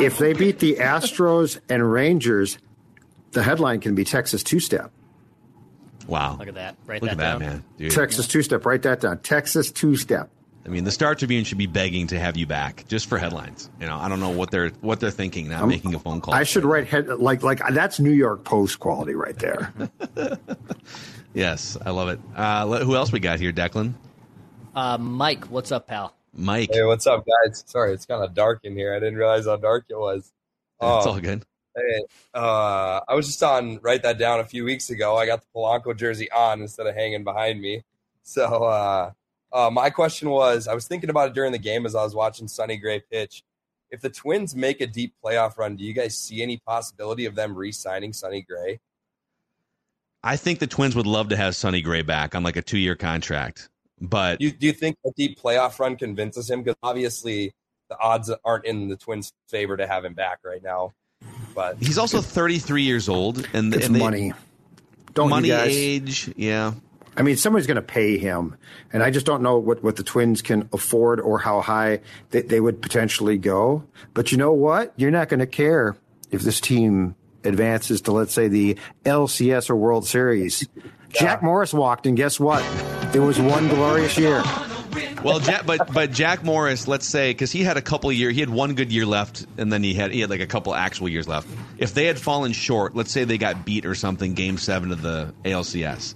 If they beat the Astros and Rangers, the headline can be Texas two step. Wow. Look at that. Write Look that at that, man. Dude. Texas two step. Write that down. Texas two step. I mean, the Star Tribune should be begging to have you back just for headlines. You know, I don't know what they're what they're thinking, not I'm- making a phone call. I should write head like like that's New York Post quality right there. (laughs) Yes, I love it. Uh, who else we got here, Declan? Uh, Mike, what's up, pal? Mike. Hey, what's up, guys? Sorry, it's kind of dark in here. I didn't realize how dark it was. It's Um, all good. Hey, uh, I was just on Write That Down a few weeks ago. I got the Polanco jersey on instead of hanging behind me. So uh, uh, my question was, I was thinking about it during the game as I was watching Sonny Gray pitch. If the Twins make a deep playoff run, do you guys see any possibility of them re-signing Sonny Gray? I think the Twins would love to have Sonny Gray back on like a two year contract, but you, do you think a deep playoff run convinces him? Because obviously the odds aren't in the Twins' favor to have him back right now. But he's also 33 years old, and, It's and they- money. Don't you money, guys? age, yeah. I mean, somebody's going to pay him, and I just don't know what, what the Twins can afford or how high they, they would potentially go. But you know what? You're not going to care if this team advances to, let's say, the LCS or World Series. Jack Morris walked, and guess what? It was one glorious year. Well, Jack, but but Jack Morris, let's say, because he had a couple year, he had one good year left, and then he had he had like a couple actual years left. If they had fallen short, let's say they got beat or something, Game Seven of the ALCS.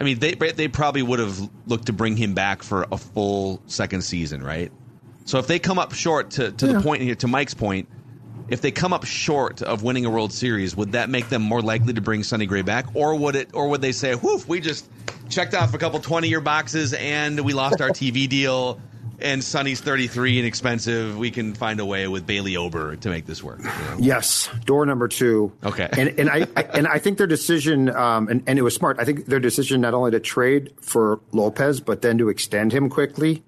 I mean, they they probably would have looked to bring him back for a full second season, right? So if they come up short to to Yeah. the point here, to Mike's point, if they come up short of winning a World Series, would that make them more likely to bring Sonny Gray back, or would it, or would they say, "Whoof, we just checked off a couple twenty-year boxes and we lost our TV deal, and Sonny's thirty-three and expensive. We can find a way with Bailey Ober to make this work." you know? Yes, door number two. Okay. and and I, I and I think their decision, um, and and it was smart. I think their decision not only to trade for Lopez, but then to extend him quickly,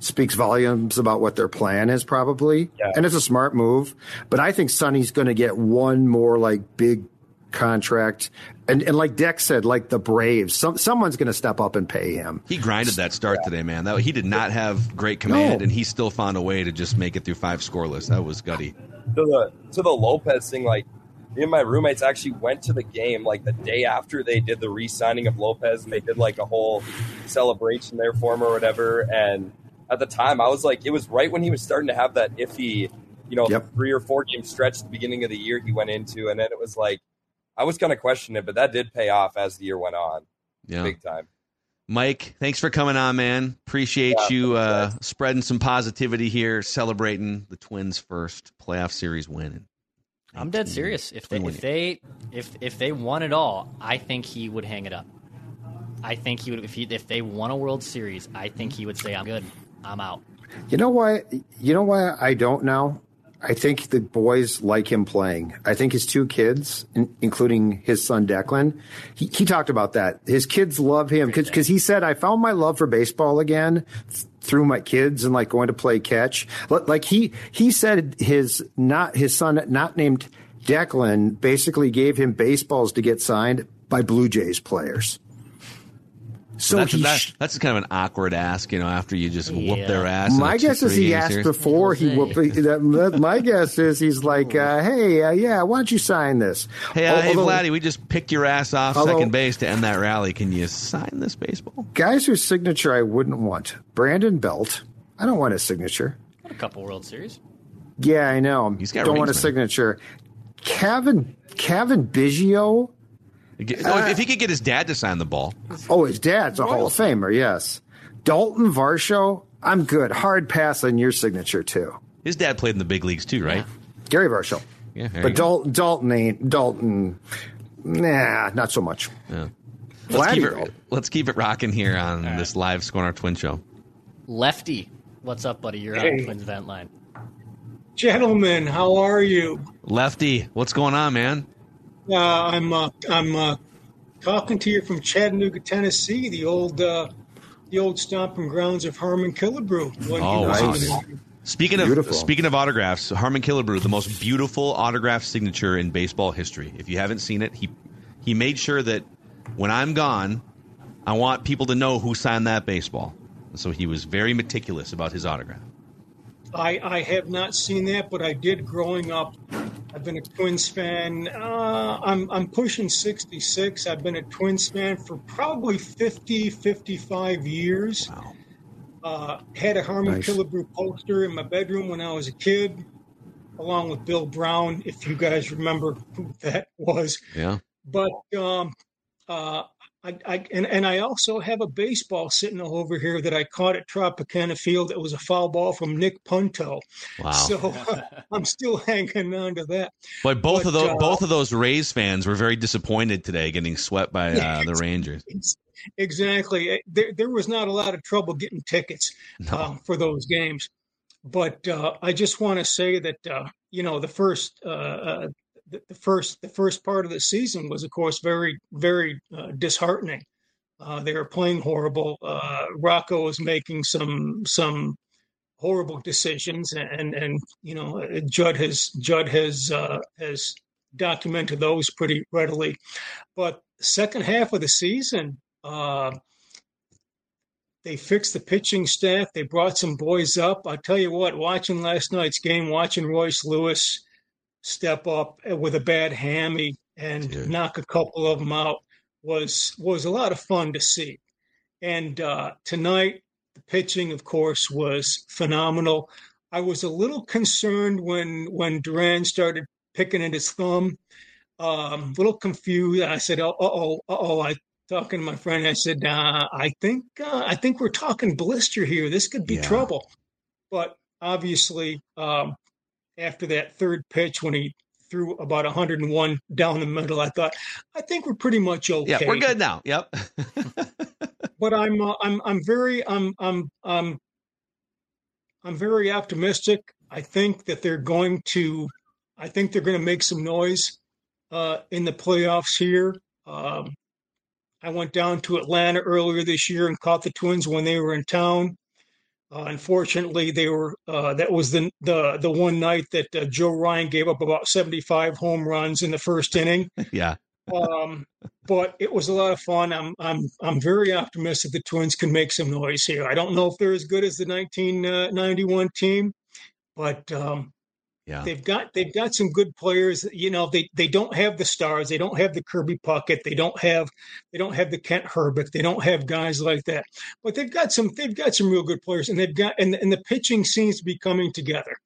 speaks volumes about what their plan is probably. Yeah. And it's a smart move. But I think Sonny's going to get one more like big contract, and and like Deck said, like the Braves, some someone's going to step up and pay him. He grinded that start today, man. That he did not have great command, No. and he still found a way to just make it through five scoreless. That was gutty. to the to the Lopez thing, like me and my roommates actually went to the game like the day after they did the re-signing of Lopez, and they did like a whole celebration there for him or whatever. And at the time, I was like, it was right when he was starting to have that iffy, you know, Yep. three or four game stretch at the beginning of the year he went into, and then it was like I was kind of questioning it, but that did pay off as the year went on, Yeah. big time. Mike, thanks for coming on, man. Appreciate Yeah, you uh, spreading some positivity here, celebrating the Twins' first playoff series win. I'm dead serious. If they if they if if they won it all, I think he would hang it up. I think he would if he if they won a World Series, I think he would say, "I'm good, I'm out." You know why? You know why I don't know. I think the boys like him playing. I think his two kids, in, including his son Declan, he, he talked about that. His kids love him because he said, "I found my love for baseball again th- through my kids and like going to play catch." Li- Like he he said his not his son not named Declan basically gave him baseballs to get signed by Blue Jays players. So that's, he that- that's kind of an awkward ask, you know, after you just whoop their ass. My a two- guess is he asked series. before he whooped. That, that- my guess is he's like, uh, (laughs) "Hey, uh, yeah, why don't you sign this?" Hey, uh, hey, Although Vladdy, we just picked your ass off Although- second base to end that rally. Can you sign this baseball? Guys whose signature I wouldn't want: Brandon Belt. I don't want his signature. Got a couple World Series. Yeah, I know. He's got don't want a man. signature. Kevin Cavan Biggio. Uh, oh, if he could get his dad to sign the ball, Oh, his dad's a Hall of Famer. Yes. Dalton Varsho. I'm good. Hard pass on your signature too. his dad played in the big leagues too, right? Gary Varsho. Yeah, But go. Dalton, Dalton ain't Dalton. Nah, not so much. Yeah. Let's keep, it, let's keep it rocking here on this live Score Our Twin Show. Lefty, what's up, buddy? You're on Hey. Twins vent line. Gentlemen, how are you? Lefty, what's going on, man? Uh, I'm uh, I'm uh, talking to you from Chattanooga, Tennessee, the old uh, the old stomping grounds of Harmon Killebrew. What Oh, you wow. guys dude. do. Speaking of speaking of autographs, Harmon Killebrew, the most beautiful autograph signature in baseball history. If you haven't seen it, he he made sure that when I'm gone, I want people to know who signed that baseball. So he was very meticulous about his autograph. I, I have not seen that, but I did growing up. I've been a Twins fan. Uh, I'm, I'm pushing 66. I've been a Twins fan for probably 50, 55 years. Uh, had a Harmon Nice. Killebrew poster in my bedroom when I was a kid, along with Bill Brown, if you guys remember who that was. Yeah. But um, uh, I, I and, and I also have a baseball sitting over here that I caught at Tropicana Field. It was a foul ball from Nick Punto. Wow. So (laughs) (laughs) I'm still hanging on to that. But both of those uh, both of those Rays fans were very disappointed today, getting swept by uh, the (laughs) Rangers. Exactly. Eh, There, there was not a lot of trouble getting tickets uh, for those games. But uh, I just want to say that uh, you know the first uh, uh, the, the first the first part of the season was of course very very uh, disheartening. Uh, they were playing horrible. Uh, Rocco was making some some horrible decisions, and and you know Judd has Judd has uh, has documented those pretty readily. But second half of the season, uh, they fixed the pitching staff. They brought some boys up. I tell you what, watching last night's game, watching Royce Lewis step up with a bad hammy and knock a couple of them out was was a lot of fun to see. And uh, tonight, the pitching, of course, was phenomenal. I was a little concerned when when Duran started picking at his thumb. Um, a little confused. I said, "Oh, oh, oh!" I talking to my friend. I said, uh, "I think uh, I think we're talking blister here. This could be Yeah. trouble." But obviously, um, after that third pitch, when he threw about 101 down the middle, I thought, "I think we're pretty much okay." Yeah, we're good now. Yep. (laughs) but I'm uh, I'm I'm very I'm I'm I'm I'm very optimistic. I think that they're going to I think they're going to make some noise uh, in the playoffs here. Um, I went down to Atlanta earlier this year and caught the Twins when they were in town. Uh, unfortunately, they were uh, that was the the the one night that uh, Joe Ryan gave up about 75 home runs in the first inning (laughs) yeah. um, but it was a lot of fun. I'm I'm I'm very optimistic the Twins can make some noise here. I don't know if they're as good as the 1991 team, but um, Yeah. they've got they've got some good players. You know, they they don't have the stars. They don't have the Kirby Puckett. They don't have they don't have the Kent Hrbek. They don't have guys like that. But they've got some they've got some real good players, and they've got and and the pitching seems to be coming together.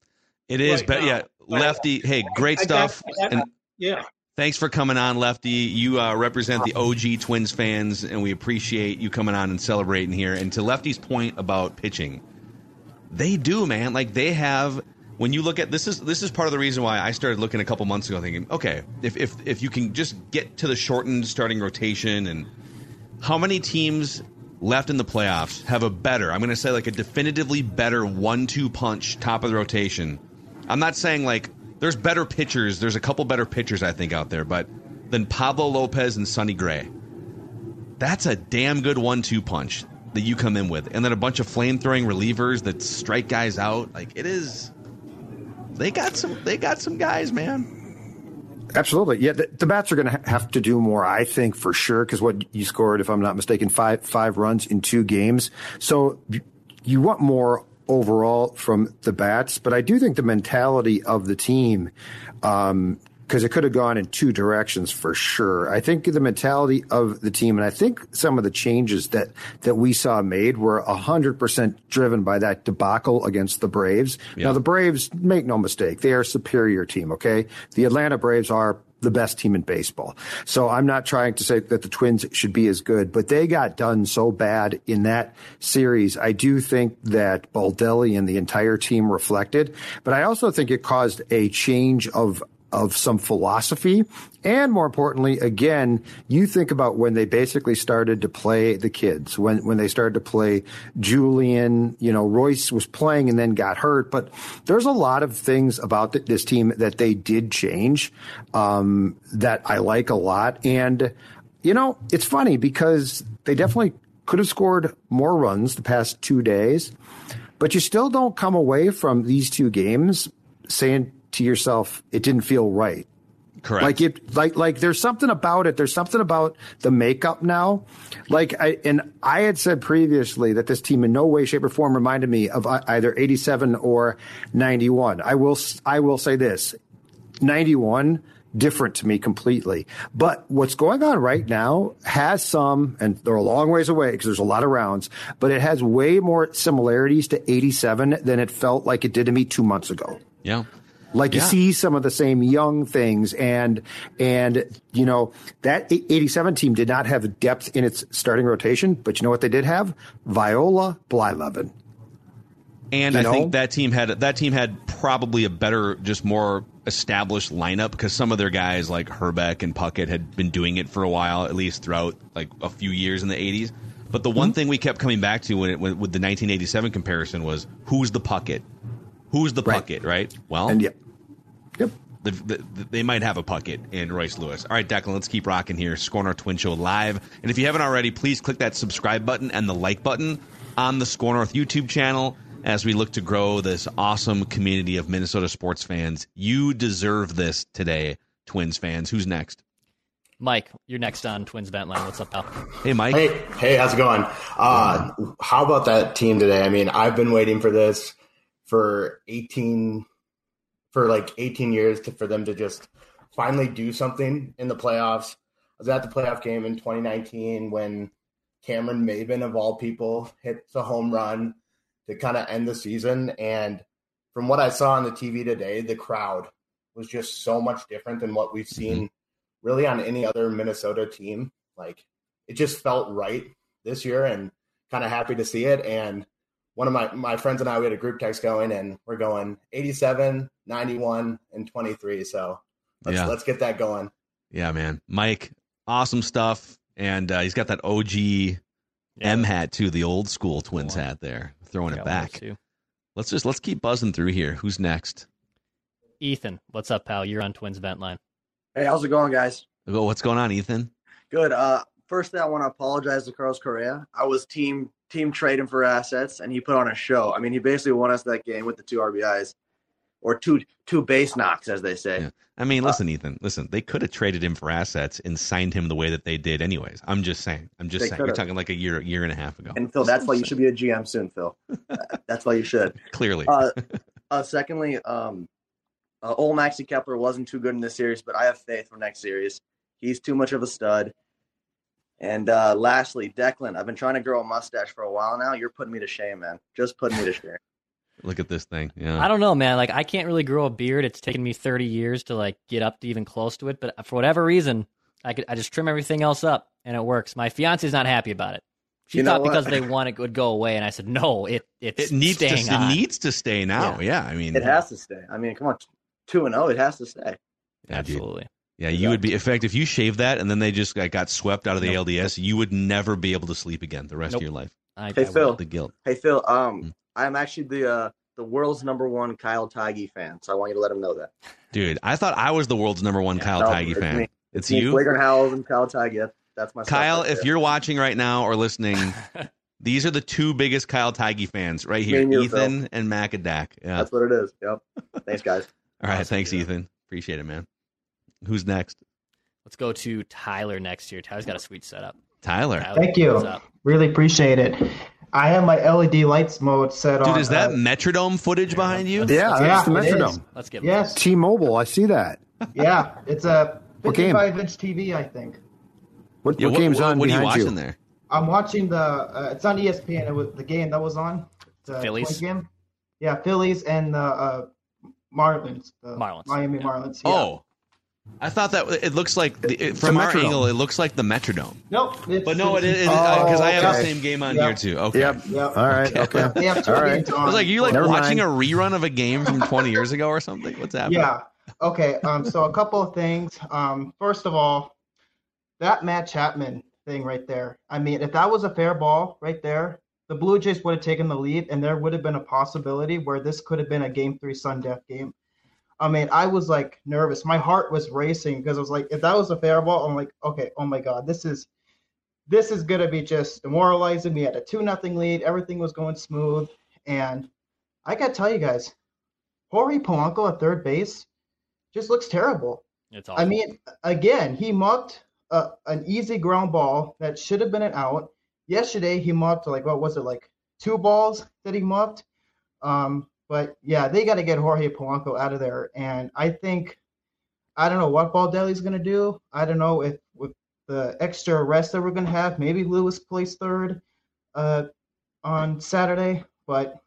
It is, Right but now. yeah, Lefty. Hey, great I stuff. I got- and yeah. thanks for coming on, Lefty. You uh, represent the OG Twins fans, and we appreciate you coming on and celebrating here. And to Lefty's point about pitching, they do, man. Like they have. When you look at this is this is part of the reason why I started looking a couple months ago, thinking, okay, if if if you can just get to the shortened starting rotation and how many teams left in the playoffs have a better, I'm going to say like a definitively better one-two punch top of the rotation. I'm not saying like there's better pitchers, there's a couple better pitchers I think out there, but than Pablo Lopez and Sonny Gray. That's a damn good one-two punch that you come in with. And then a bunch of flame-throwing relievers that strike guys out. Like it is they got some they got some guys, man. Absolutely. Yeah, the, the bats are going to ha- have to do more, I think, for sure, because what you scored, if I'm not mistaken, five five runs in two games. So you want more overall from the bats, but I do think the mentality of the team, um, because it could have gone in two directions for sure. I think the mentality of the team, and I think some of the changes that that we saw made were hundred percent driven by that debacle against the Braves. Yeah. Now the Braves, make no mistake, they are a superior team. Okay, the Atlanta Braves are the best team in baseball. So I'm not trying to say that the Twins should be as good, but they got done so bad in that series. I do think that Baldelli and the entire team reflected, but I also think it caused a change of of some philosophy. And more importantly, again, you think about when they basically started to play the kids, when, when they started to play Julien, you know, Royce was playing and then got hurt. But there's a lot of things about th- this team that they did change, um, that I like a lot. And, you know, it's funny because they definitely could have scored more runs the past two days, but you still don't come away from these two games saying to yourself, it didn't feel right. Correct. Like it, like like there's something about it. There's something about the makeup now. Like I and I had said previously that this team in no way, shape, or form reminded me of either 87 or 91. I will I will say this: 91 different to me completely. But what's going on right now has some, and they're a long ways away because there's a lot of rounds, but it has way more similarities to 87 than it felt like it did to me two months ago. Yeah. Like you see some of the same young things and and you know that 87 team did not have depth in its starting rotation, but you know what they did have? Viola Blyleven. And You I know? think that team had that team had probably a better, just more established lineup because some of their guys like Hrbek and Puckett had been doing it for a while, at least throughout like a few years in the '80s. But the one Mm-hmm. thing we kept coming back to when it, with the 1987 comparison was who's the Puckett, who's the Puckett, right? Well, And yep, yep. the, the, they might have a Puckett in Royce Lewis. All right, Declan, let's keep rocking here. Scorn our Twin Show live. And if you haven't already, please click that subscribe button and the like button on the SKOR North YouTube channel as we look to grow this awesome community of Minnesota sports fans. You deserve this today, Twins fans. Who's next? Mike, you're next on Twins Vent Line. What's up, pal? Hey, Mike. Hey, hey, how's it going? Uh, how about that team today? I mean, I've been waiting for this for 18, for like 18 years to, for them to just finally do something in the playoffs. I was at the playoff game in 2019 when Cameron Maybin, of all people, hit the home run to kind of end the season. And from what I saw on the TV today, the crowd was just so much different than what we've seen mm-hmm. really on any other Minnesota team. Like it just felt right this year and kind of happy to see it. And one of my, my friends and I, we had a group text going and we're going 87, 91, and 23. So let's, Yeah. let's get that going. Yeah, man. Mike, awesome stuff. And uh, he's got that OG M hat too, the old school Twins hat there, throwing it back. Let's just let's keep buzzing through here. Who's next? Ethan, what's up, pal? You're on Twins Vent Line. Hey, how's it going, guys? Oh, What's going on, Ethan? Good. Uh, first thing I want to apologize to Carlos Correa. I was team team trading for assets, and he put on a show. I mean, he basically won us that game with the two RBIs, or two two base knocks, as they say. I mean, listen, Ethan. Listen, they could have traded him for assets and signed him the way that they did, anyways. I'm just saying. I'm just saying. You're talking like a year, year and a half ago. And Phil, that's why you should be a GM soon, Phil. (laughs) that's why you should. Clearly. Uh, (laughs) uh, secondly, um, uh, old Maxi Kepler wasn't too good in this series, but I have faith for next series. He's too much of a stud. And uh, lastly, Declan, I've been trying to grow a mustache for a while now. You're putting me to shame, man. Just putting me to shame. (laughs) Look at this thing. Yeah. I don't know, man. Like I can't really grow a beard. It's taken me 30 years to like get up to even close to it. But for whatever reason, I could I just trim everything else up and it works. My fiance's not happy about it. She You know thought what? because they (laughs) won it would go away, and I said no. It it's It needs to. staying It needs to stay now. Yeah. I mean, It has to stay. I mean, come on, two and zero. It has to stay. Yeah, dude. Absolutely. Yeah, you would be. In fact, if you shave that and then they just like, got swept out of the LDS, you would never be able to sleep again the rest Nope. of your life. hey Phil, the guilt. Hey Phil, um, I'm actually the uh, the world's number one Kyle Tige fan, so I want you to let him know that. Dude, I thought I was the world's number one Kyle No, Tige fan. me. It's me, you, Flagrant Howells and Kyle Tige. That's my Kyle. right If there. you're watching right now or listening, (laughs) these are the two biggest Kyle Tige fans right here, Me and you, Ethan and Macadac. Yeah. that's what it is. Yep. (laughs) Thanks, guys. All right, thanks, Ethan. Appreciate it, man. Who's next? Let's go to Tyler next year. Tyler's got a sweet setup. Tyler. Tyler, Thank you. Really appreciate it. I have my LED lights mode set on. Dude, is that uh, Metrodome footage behind you? Yeah, that's the. Metrodome. Let's get Yes. T-Mobile, I see that. (laughs) Yeah, it's a What game? 55 inch TV, I think. What, Yeah, what game's on What are you behind watching there? I'm watching the. Uh, it's on ESPN. It was the game that was on. The Phillies? Game. Yeah, Phillies and the uh, Marlins. The Marlins, Miami Marlins. Yeah. Oh, I thought that it looks like the, it, from the our Metrodome. angle, it looks like the Metrodome. Nope. It's, But no, it it's- is because I have okay. the same game on Yep. here too. Okay. Yep. Yep. All right. Okay. They have two All right. games. I was like, you like Never watching mind. a rerun of a game from 20 years ago or something? What's happening? Yeah. Okay. Um. So a couple of things. Um. First of all, that Matt Chapman thing right there. I mean, if that was a fair ball right there, the Blue Jays would have taken the lead, and there would have been a possibility where this could have been a Game Three Sun Death game. I mean, I was like nervous. My heart was racing because I was like, if that was a fair ball, I'm like, okay, oh my god, this is this is gonna be just demoralizing. We had a two nothing lead. Everything was going smooth, and I gotta tell you guys, Jorge Polanco at third base just looks terrible. It's I mean, again, he mucked a, an easy ground ball that should have been an out. Yesterday, he mucked like what was it like two balls that he mucked. Um, but yeah, they got to get Jorge Polanco out of there, and I think I don't know what Baldelli's gonna do. I don't know if with the extra rest that we're gonna have, maybe Lewis plays third uh, on Saturday. But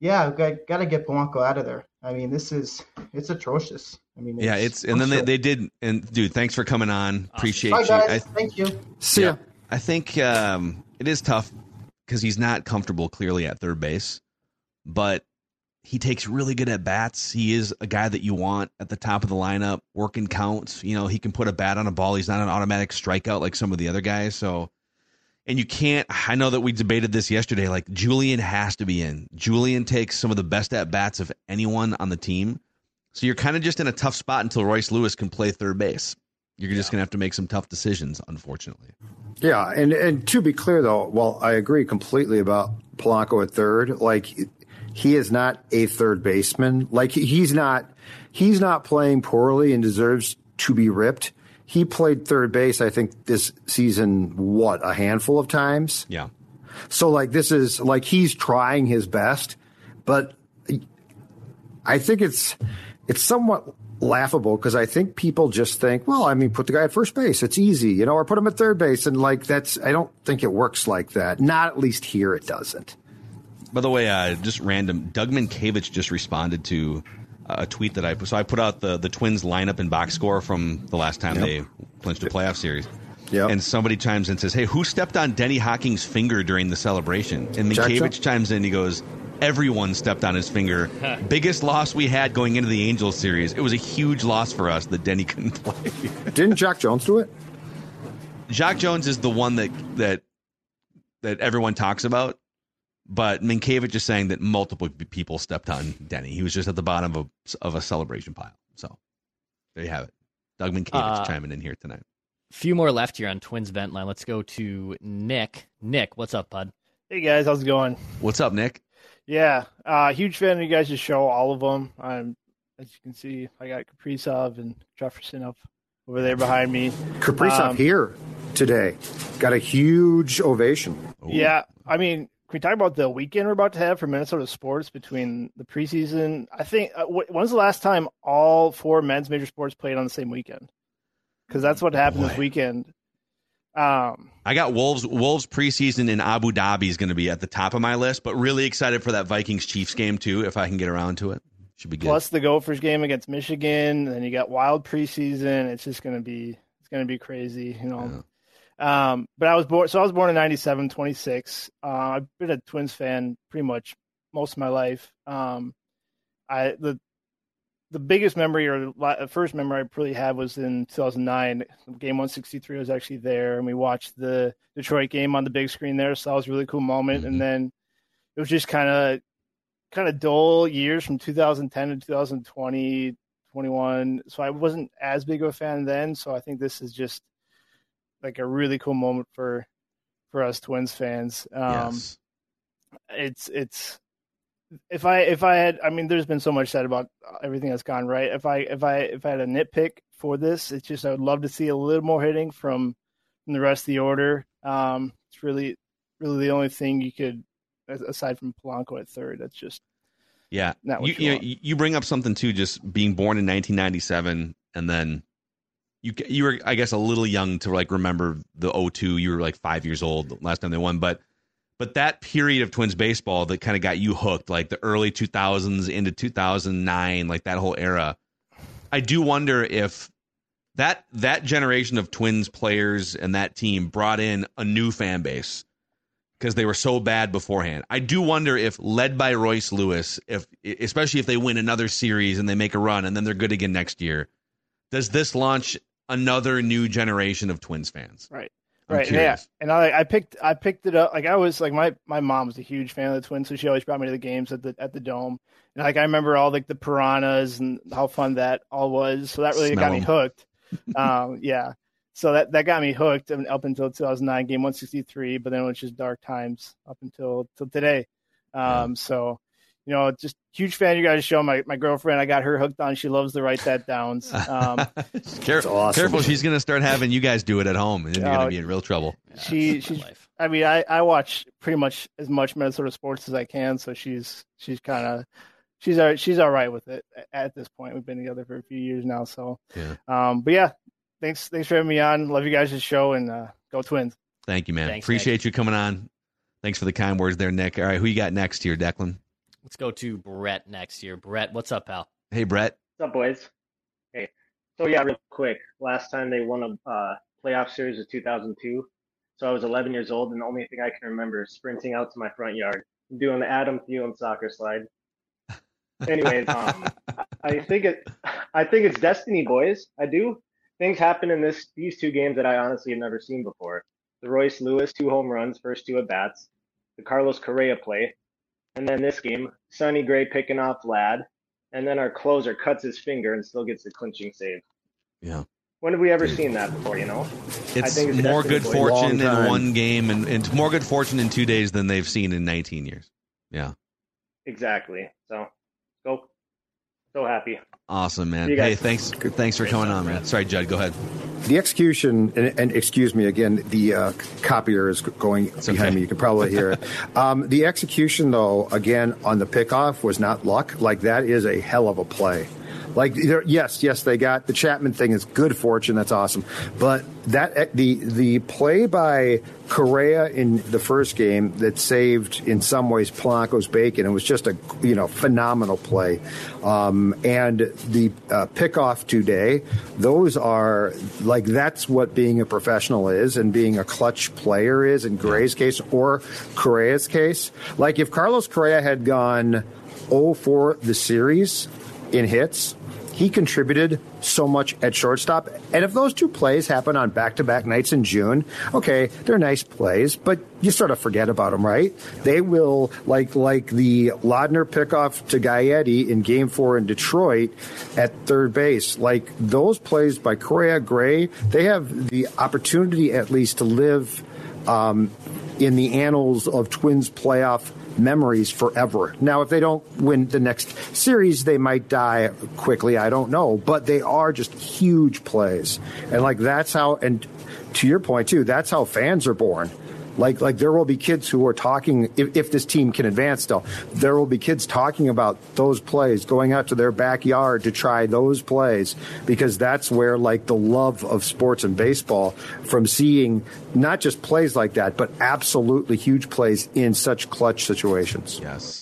yeah, got got to get Polanco out of there. I mean, this is it's atrocious. I mean, Yeah, it's and then they, they did and dude, thanks for coming on. Appreciate Bye, you. I, Thank you. See ya. I think um, it is tough because he's not comfortable clearly at third base, but he takes really good at bats. He is a guy that you want at the top of the lineup, working counts. You know, he can put a bat on a ball. He's not an automatic strikeout like some of the other guys. So, and you can't. I know that we debated this yesterday. Like Julien has to be in. Julien takes some of the best at bats of anyone on the team. So you're kind of just in a tough spot until Royce Lewis can play third base. You're just gonna have to make some tough decisions, unfortunately. Yeah, and and to be clear though, while I agree completely about Polanco at third, like he is not a third baseman. Like he's not he's not playing poorly and deserves to be ripped. He played third base, I think, this season, what, a handful of times? Yeah. So like this is like he's trying his best, but I think it's it's somewhat laughable because I think people just think, well, I mean, put the guy at first base. It's easy, you know, or put him at third base. And like, that's, I don't think it works like that. Not at least here, it doesn't. By the way, uh, just random. Doug Mientkiewicz just responded to a tweet that I put. So I put out the the Twins lineup and box score from the last time Yep. they clinched a playoff series. Yep. And somebody chimes in and says, "Hey, who stepped on Denny Hocking's finger during the celebration?" And Jackson? Mientkiewicz chimes in. and He goes, "Everyone stepped on his finger. (laughs) Biggest loss we had going into the Angels series. It was a huge loss for us that Denny couldn't (laughs) play." Didn't Jacque Jones do it? Jacque Jones is the one that that that everyone talks about, but Mientkiewicz is saying that multiple people stepped on Denny. He was just at the bottom of a, of a celebration pile. So there you have it. Doug Mientkiewicz Uh, chiming in here tonight. few more left here on Twins vent line. Let's go to Nick. Nick, what's up, bud? Hey guys, how's it going? What's up, Nick? Yeah, uh, huge fan of you guys' show, all of them. I'm, as you can see, I got Kaprizov and Jefferson up over there behind me. Kaprizov Um, here today got a huge ovation. Yeah, I mean, can we talk about the weekend we're about to have for Minnesota sports between the preseason? I think uh, wh- when's the last time all four men's major sports played on the same weekend? Because that's what happened this weekend. Um, I got Wolves Wolves preseason in Abu Dhabi is going to be at the top of my list, but really excited for that Vikings Chiefs game too. If I can get around to it, should be good. plus the Gophers game against Michigan, then you got wild preseason. It's just gonna be it's gonna be crazy, you know. Um, but I was born so I was born in 97, 26. Uh, I've been a Twins fan pretty much most of my life. Um, I the the biggest memory or the first memory I really had was in 2009. Game 163 I was actually there, and we watched the Detroit game on the big screen there. So that was a really cool moment. And then it was just kind of kind of dull years from 2010 to 2020, 21. So I wasn't as big of a fan then. So I think this is just like a really cool moment for for us Twins fans. Um, Yes. It's it's if I if I had I mean there's been so much said about everything that's gone right. If I if I if I had a nitpick for this, it's just I would love to see a little more hitting from from the rest of the order. Um, it's really really the only thing you could aside from Polanco at third. That's just Yeah, you, you you bring up something too, just being born in 1997, and then you you were, I guess, a little young to like remember the 02. You were like five years old last time they won, but but that period of Twins baseball that kind of got you hooked, like the early 2000s into 2009, like that whole era. I do wonder if that that generation of Twins players and that team brought in a new fan base because they were so bad beforehand. I do wonder if, led by Royce Lewis, if especially if they win another series and they make a run and then they're good again next year, does this launch another new generation of Twins fans? Right. I'm right. Yeah. curious. And I, I picked I picked it up like I was like my my mom was a huge fan of the Twins, so she always brought me to the games at the at the dome. And like I remember all like the piranhas and how fun that all was. So that really Smell got me hooked. (laughs) um, yeah. So that, that got me hooked up until 2009, game 163, but then it was just dark times up until till today. Um, So, you know, just huge fan of you guys' show. My my girlfriend, I got her hooked on. She loves to write that down. (laughs) Um, Careful, careful. She's going to start having you guys do it at home, and then you're going Oh, to be in real trouble. she she's I mean I I watch pretty much as much Minnesota sports as I can, so she's she's kind of she's all, she's all right with it at this point. We've been together for a few years now, so Yeah. um but yeah, thanks thanks for having me on. Love you guys' show and uh, go Twins. Thank you, man. Thanks, Appreciate you coming on. Thanks for the kind words there, Nick. All right, who you got next here, Declan? Let's go to Brett next year. Brett, what's up, pal? Hey, Brett. What's up, boys? Hey, so yeah, real quick. Last time they won a uh, playoff series was 2002. So I was 11 years old, and the only thing I can remember is sprinting out to my front yard, and doing the Adam Thielen soccer slide. Anyways, um, (laughs) I think it, I think it's destiny, boys. I do. Things happen in this these two games that I honestly have never seen before. The Royce Lewis two home runs, first two at bats. The Carlos Correa play, and then this game, Sonny Gray picking off Vlad, and then our closer cuts his finger and still gets the clinching save. Yeah. When have we ever seen that before? You know, I It's more good fortune in one game and, and more good fortune in two days than they've seen in 19 years. Yeah. Exactly. So, go. So happy. Awesome, man. Hey, thanks thanks for coming on, man. Sorry, Judd, go ahead. The execution, and, and excuse me again, the uh, copier is going behind me. You can probably hear it. (laughs) Um, the execution, though, again on the pickoff was not luck. Like that is a hell of a play. Like, yes, yes, they got the Chapman thing is good fortune. That's awesome. But that eh, the the play by Correa in the first game that saved in some ways Polanco's bacon. It was just a you know phenomenal play, um, and the uh, pickoff today. Those are like that's what being a professional is, and being a clutch player is in Gray's case or Correa's case. Like if Carlos Correa had gone 0 for the series in hits he contributed so much at shortstop. And if those two plays happen on back to back nights in June, okay, they're nice plays, but you sort of forget about them, right? They will, like like the Laudner pickoff to Gaetti in game four in Detroit at third base, like those plays by Correa Gray, they have the opportunity at least to live um, in the annals of Twins playoff memories forever. Now, if they don't win the next series, they might die quickly. I don't know, but they are just huge plays, and like that's how. And to your point too, that's how fans are born. Like, like there will be kids who are talking, if, if this team can advance still, there will be kids talking about those plays, going out to their backyard to try those plays, because that's where like the love of sports and baseball from seeing not just plays like that, but absolutely huge plays in such clutch situations. Yes.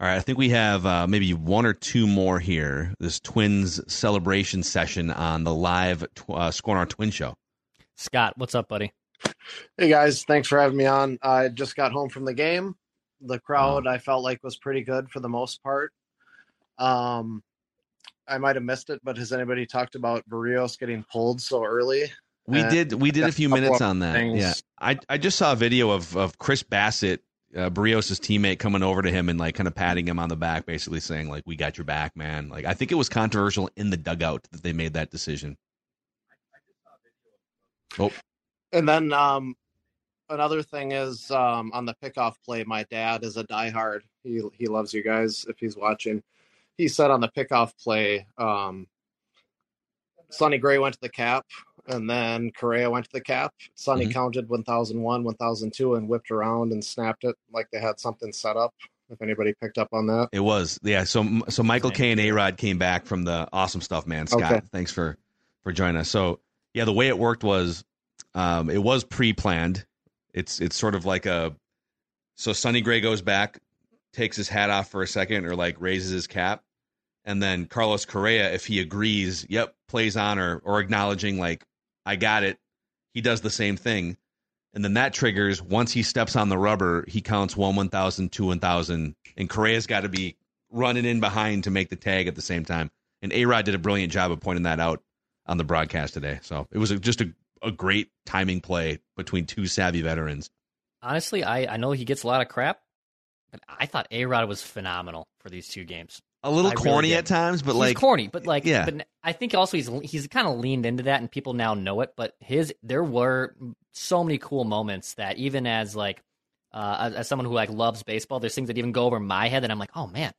All right, I think we have uh, maybe one or two more here. This Twins celebration session on the live tw- uh, SKOR North Twin Show. Scott, what's up, buddy? Hey guys, thanks for having me on. I just got home from the game. The crowd I felt like was pretty good for the most part. Um, I might have missed it, but has anybody talked about Berrios getting pulled so early? We And did we did a few minutes on that. things. Yeah, I I just saw a video of of Chris Bassitt, uh, Berrios's teammate, coming over to him and like kind of patting him on the back, basically saying like, "We got your back, man." Like I think it was controversial in the dugout that they made that decision. Oh, And then um, another thing is um, on the pickoff play, my dad is a diehard. He he loves you guys if he's watching. He said on the pickoff play, um, Sonny Gray went to the cap, and then Correa went to the cap. Sonny Mhm. counted 1001, 1002, and whipped around and snapped it like they had something set up. If anybody picked up on that. it was yeah. So so Michael Kay and A Rod came back from the awesome stuff, man. Scott, Okay. thanks for for joining us. So yeah, the way it worked was um, it was pre planned. It's it's sort of like a so Sonny Gray goes back, takes his hat off for a second, or like raises his cap, and then Carlos Correa, if he agrees, yep, plays on or or acknowledging like I got it, he does the same thing. And then that triggers once he steps on the rubber, he counts one, 1,000, two, 1,000. And Correa's got to be running in behind to make the tag at the same time. And A Rod did a brilliant job of pointing that out on the broadcast today. So it was a, just a, a great timing play between two savvy veterans. Honestly, I, I know he gets a lot of crap, but I thought A Rod was phenomenal for these two games. A little I corny did. at times, but He's like corny, but like, Yeah. But I think also he's he's kind of leaned into that, and people now know it. But his there were so many cool moments that even as like uh, as, as someone who like loves baseball, there's things that even go over my head that I'm like, oh man,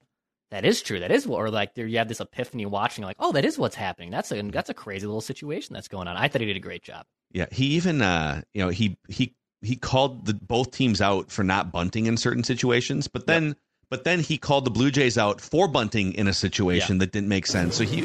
that is true. That is what, or like there you have this epiphany watching, like, oh, that is what's happening. That's a that's a crazy little situation that's going on. I thought he did a great job. Yeah, he even uh, you know, he he he called the both teams out for not bunting in certain situations, but then but then he called the Blue Jays out for bunting in a situation that didn't make sense. So he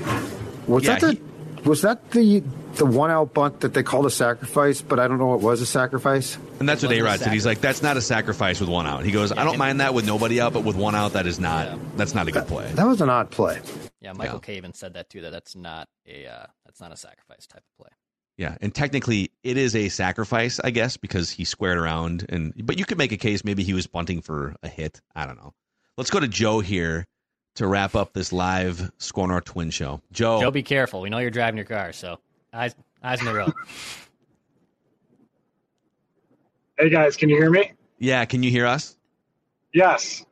Was yeah, that the was that the the one out bunt that they called a sacrifice? But I don't know it was a sacrifice. And that's what A Rod said. He's like, that's not a sacrifice with one out. He goes, I don't mind that with nobody out, but with one out, that is not. That's not a good play. That was an odd play. Yeah, Michael Kay even said that too. That that's not a uh, that's not a sacrifice type of play. Yeah, and technically, it is a sacrifice, I guess, because he squared around. And but you could make a case maybe he was bunting for a hit. I don't know. Let's go to Joe here to wrap up this live SKOR North Twin Show. Joe, Joe, be careful. We know you're driving your car, so eyes eyes on the road. (laughs) Hey guys, can you hear me? yeah, can you hear us? Yes.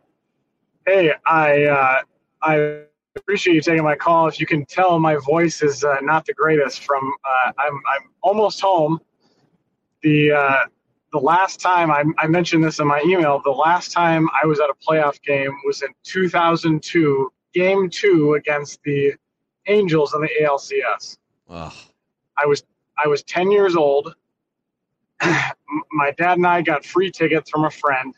Hey, I uh, I appreciate you taking my call. If you can tell, my voice is uh, not the greatest. From uh, I'm I'm almost home. The uh, the last time I, I mentioned this in my email, the last time I was at a playoff game was in 2002, Game Two against the Angels in the ALCS. Ugh. I was I was 10 years old. (clears throat) My dad and I got free tickets from a friend,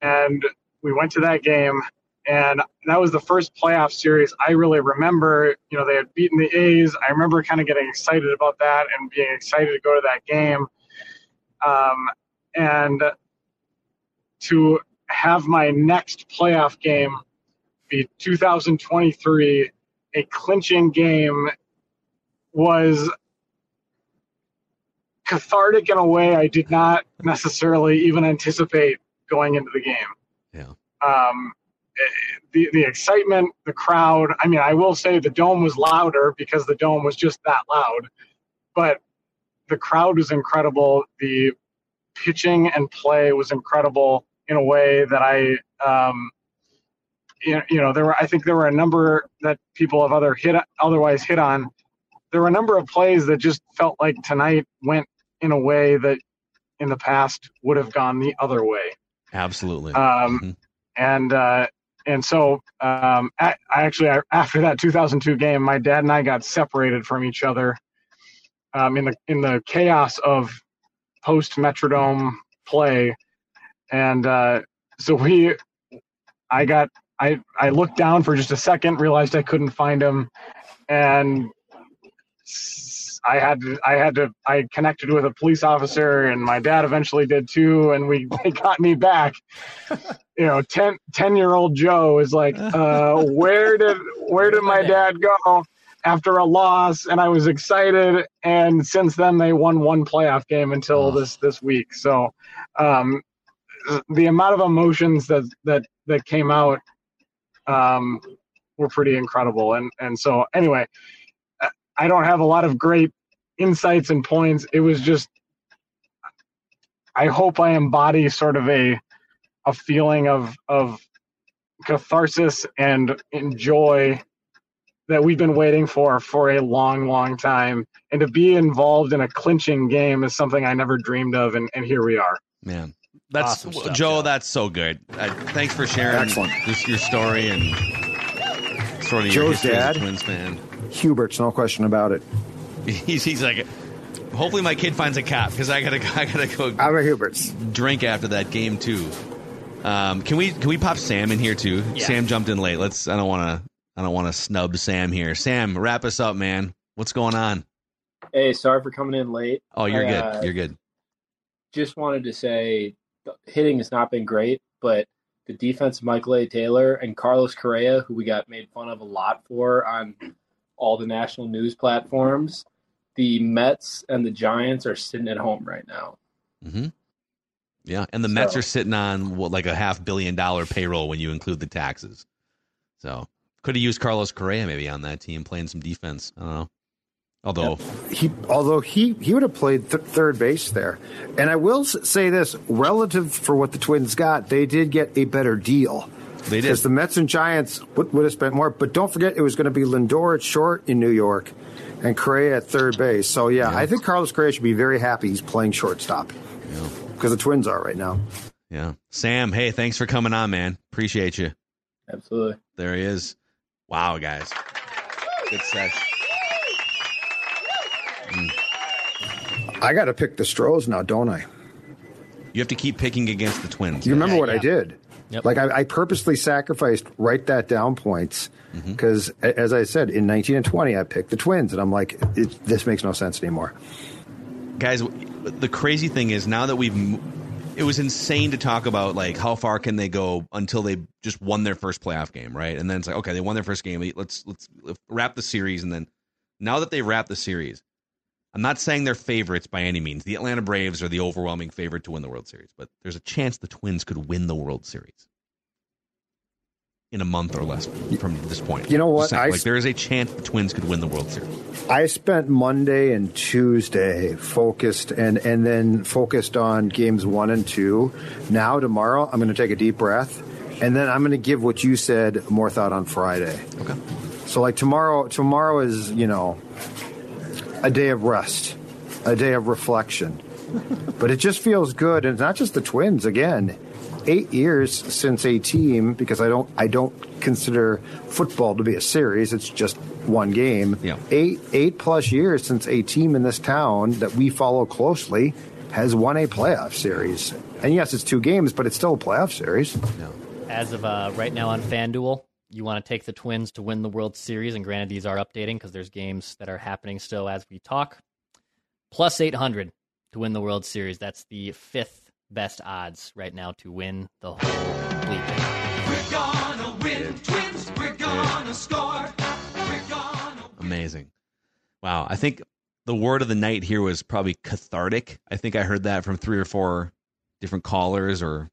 and we went to that game. And that was the first playoff series I really remember. You know, they had beaten the A's. I remember kind of getting excited about that and being excited to go to that game. Um, and to have my next playoff game be 2023, a clinching game, was cathartic in a way I did not necessarily even anticipate going into the game. Yeah. Um, the the excitement, the crowd. I mean, I will say the dome was louder because the dome was just that loud, but the crowd was incredible. The pitching and play was incredible in a way that I, um, you, you know, there were. I think there were a number that people have other hit otherwise hit on. There were a number of plays that just felt like tonight went in a way that in the past would have gone the other way. Absolutely. Um, Mhm. and uh, and so um, I, I actually I, after that 2002 game, my dad and I got separated from each other um, in the in the chaos of post Metrodome play, and uh, so we I got I I looked down for just a second, realized I couldn't find him, and I had to, I had to, I connected with a police officer and my dad eventually did too. And we, (laughs) they got me back. (laughs) You know, 10, 10 year old Joe is like, (laughs) uh, where did, where did my dad go after a loss? And I was excited. And since then they won one playoff game until this, this week. So, um, the amount of emotions that, that, that came out, um, were pretty incredible. And, and so anyway, I don't have a lot of great insights and points. It was just I hope I embody sort of a a feeling of of catharsis and joy that we've been waiting for for a long, long time. And to be involved in a clinching game is something I never dreamed of, and, and here we are. Man, that's Awesome stuff, Joe. That's so good. Uh, thanks for sharing Excellent. This, your story and sort of your Joe's history as dad. Twins fan. Hubert's, no question about it. (laughs) He's, he's like, hopefully my kid finds a cap because I gotta I gotta go. I'm a Hubert's. Drink after that game too. Um, can we can we pop Sam in here too? Yeah. Sam jumped in late. Let's. I don't want to. I don't want to snub Sam here. Sam, wrap us up, man. What's going on? Hey, sorry for coming in late. Oh, you're I, good. uh, You're good. Just wanted to say, the hitting has not been great, but the defense, of Michael A. Taylor and Carlos Correa, who we got made fun of a lot for on all the national news platforms, the Mets and the Giants are sitting at home right now. Mm-hmm. Yeah, and the Mets are sitting on what like a half billion dollar payroll when you include the taxes. So could have used Carlos Correa maybe on that team playing some defense. I don't know. Although He, although he, he would have played th- third base there. And I will say this relative for what the Twins got, they did get a better deal. They did. Because the Mets and Giants would, would have spent more. But don't forget, it was going to be Lindor at short in New York and Correa at third base. So, yeah, I think Carlos Correa should be very happy he's playing shortstop. Because the Twins are right now. Yeah. Sam, hey, thanks for coming on, man. Appreciate you. Absolutely. There he is. Wow, guys. Good sesh. I got to pick the Stros now, don't I? You have to keep picking against the Twins. You remember what I did? Yep. Like I, I purposely sacrificed write that down points Mm-hmm. because, as I said, in 19 and 20, I picked the Twins, and I'm like, it, this makes no sense anymore. guys the crazy thing is now that we've m- it was insane to talk about like how far can they go until they just won their first playoff game right? And then it's like okay they won their first game. Let's let's, wrap the series and then now that they've wrapped the series i'm not saying they're favorites by any means. The atlanta braves are the overwhelming favorite to win the world series but there's a chance the twins could win the world series in a month or less from this point You know what? Saying, I like there is a chance the twins could win the world series I spent Monday and Tuesday focused and, and then focused on games one and two. Now, tomorrow, I'm going to take a deep breath and then I'm going to give what you said more thought on Friday. Okay. So like tomorrow, tomorrow is you know a day of rest, a day of reflection, but it just feels good, and it's not just the Twins again. Eight years since a team, because I don't, I don't consider football to be a series. It's just one game. Yeah. Eight, eight plus years since a team in this town that we follow closely has won a playoff series. And yes, it's two games, but it's still a playoff series. Yeah. As of uh, right now on FanDuel, you want to take the Twins to win the World Series, and granted, these are updating because there's games that are happening still as we talk. Plus 800 to win the World Series. That's the fifth best odds right now to win the whole bleep. We're gonna win, twins. We're gonna score. We're gonna. Amazing. Wow. I think the word of the night here was probably cathartic. I think I heard that from three or four different callers or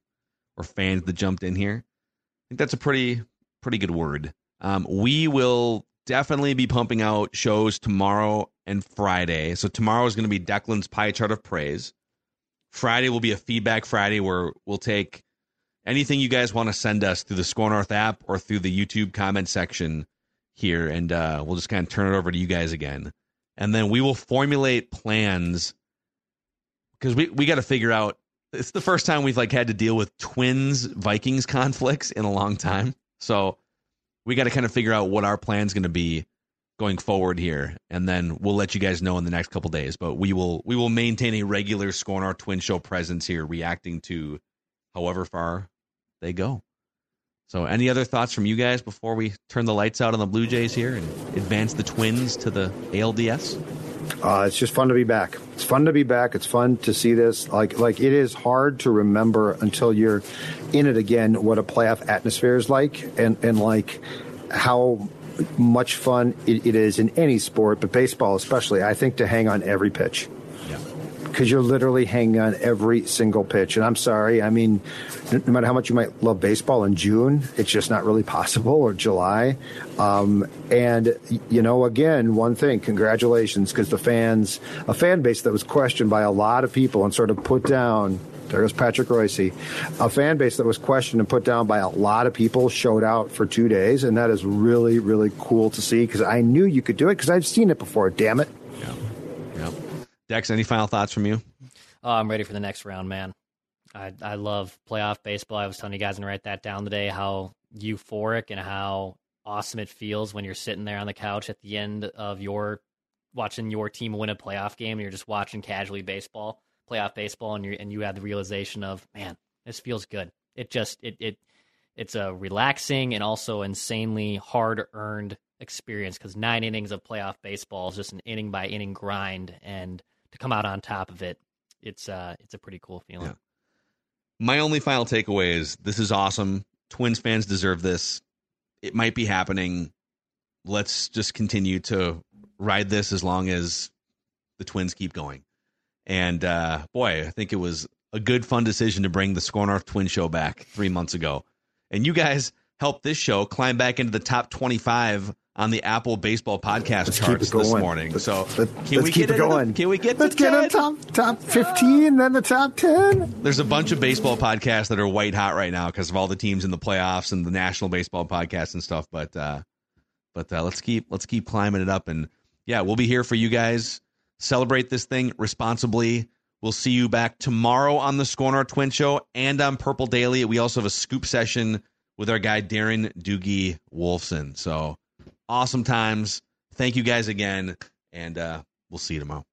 or fans that jumped in here. I think that's a pretty pretty good word. Um, we will definitely be pumping out shows tomorrow and Friday. So tomorrow is going to be Declan's pie chart of praise. Friday will be a feedback Friday where we'll take anything you guys want to send us through the SKOR North app or through the YouTube comment section here, and uh, we'll just kind of turn it over to you guys again. And then we will formulate plans because we, we got to figure out. It's the first time we've like had to deal with Twins Vikings (laughs) conflicts in a long time, so we got to kind of figure out what our plan's going to be going forward here, and then we'll let you guys know in the next couple days. But we will we will maintain a regular SKOR North Twin Show presence here, reacting to however far they go. So, any other thoughts from you guys before we turn the lights out on the Blue Jays here and advance the Twins to the ALDS? Uh, it's just fun to be back. It's fun to be back. It's fun to see this. Like like it is hard to remember until you're in it again what a playoff atmosphere is like and and like how much fun it, it is in any sport, but baseball especially. I think to hang on every pitch. Because you're literally hanging on every single pitch. And I'm sorry, I mean, no no matter how much you might love baseball in June, it's just not really (laughs) possible, or July. Um, and, you know, again, one thing, congratulations, because the fans, a fan base that was questioned by a lot of people and sort of put down there goes Patrick Royce. A fan base that was questioned and put down by a lot of people showed out for two days, and that is really, really cool to see because I knew you could do it because I've seen it before. Damn it! Yeah. Yep. Dex, any final thoughts from you? Oh, I'm ready for the next round, man. I I love playoff baseball. I was telling you guys and write that down today how euphoric and how awesome it feels when you're sitting there on the couch at the end of your watching your team win a playoff game and you're just watching casually baseball, playoff baseball, and you and you have the realization of man, this feels good. It just it it it's a relaxing and also insanely hard earned experience because nine innings of playoff baseball is just an inning by inning grind, and to come out on top of it, it's uh it's a pretty cool feeling. My only final takeaway is this is awesome. Twins fans deserve this. It might be happening. Let's just continue to ride this as long as the Twins keep going. And uh, boy, I think it was a good, fun decision to bring the SKOR North Twin Show back three months ago. And you guys helped this show climb back into the top 25 on the Apple Baseball Podcast Let's charts this going. morning. So Let, can we keep get it into the- going. can we get Let's to get 10? in top top fifteen, then the top ten. There's a bunch of baseball podcasts that are white hot right now because of all the teams in the playoffs and the national baseball Podcast and stuff. But uh, but uh, let's keep let's keep climbing it up, and yeah, we'll be here for you guys. Celebrate this thing responsibly. We'll see you back tomorrow on the SKOR North Twin Show and on Purple Daily. We also have a scoop session with our guy Darren Doogie Wolfson. So awesome times. Thank you guys again, and uh, we'll see you tomorrow.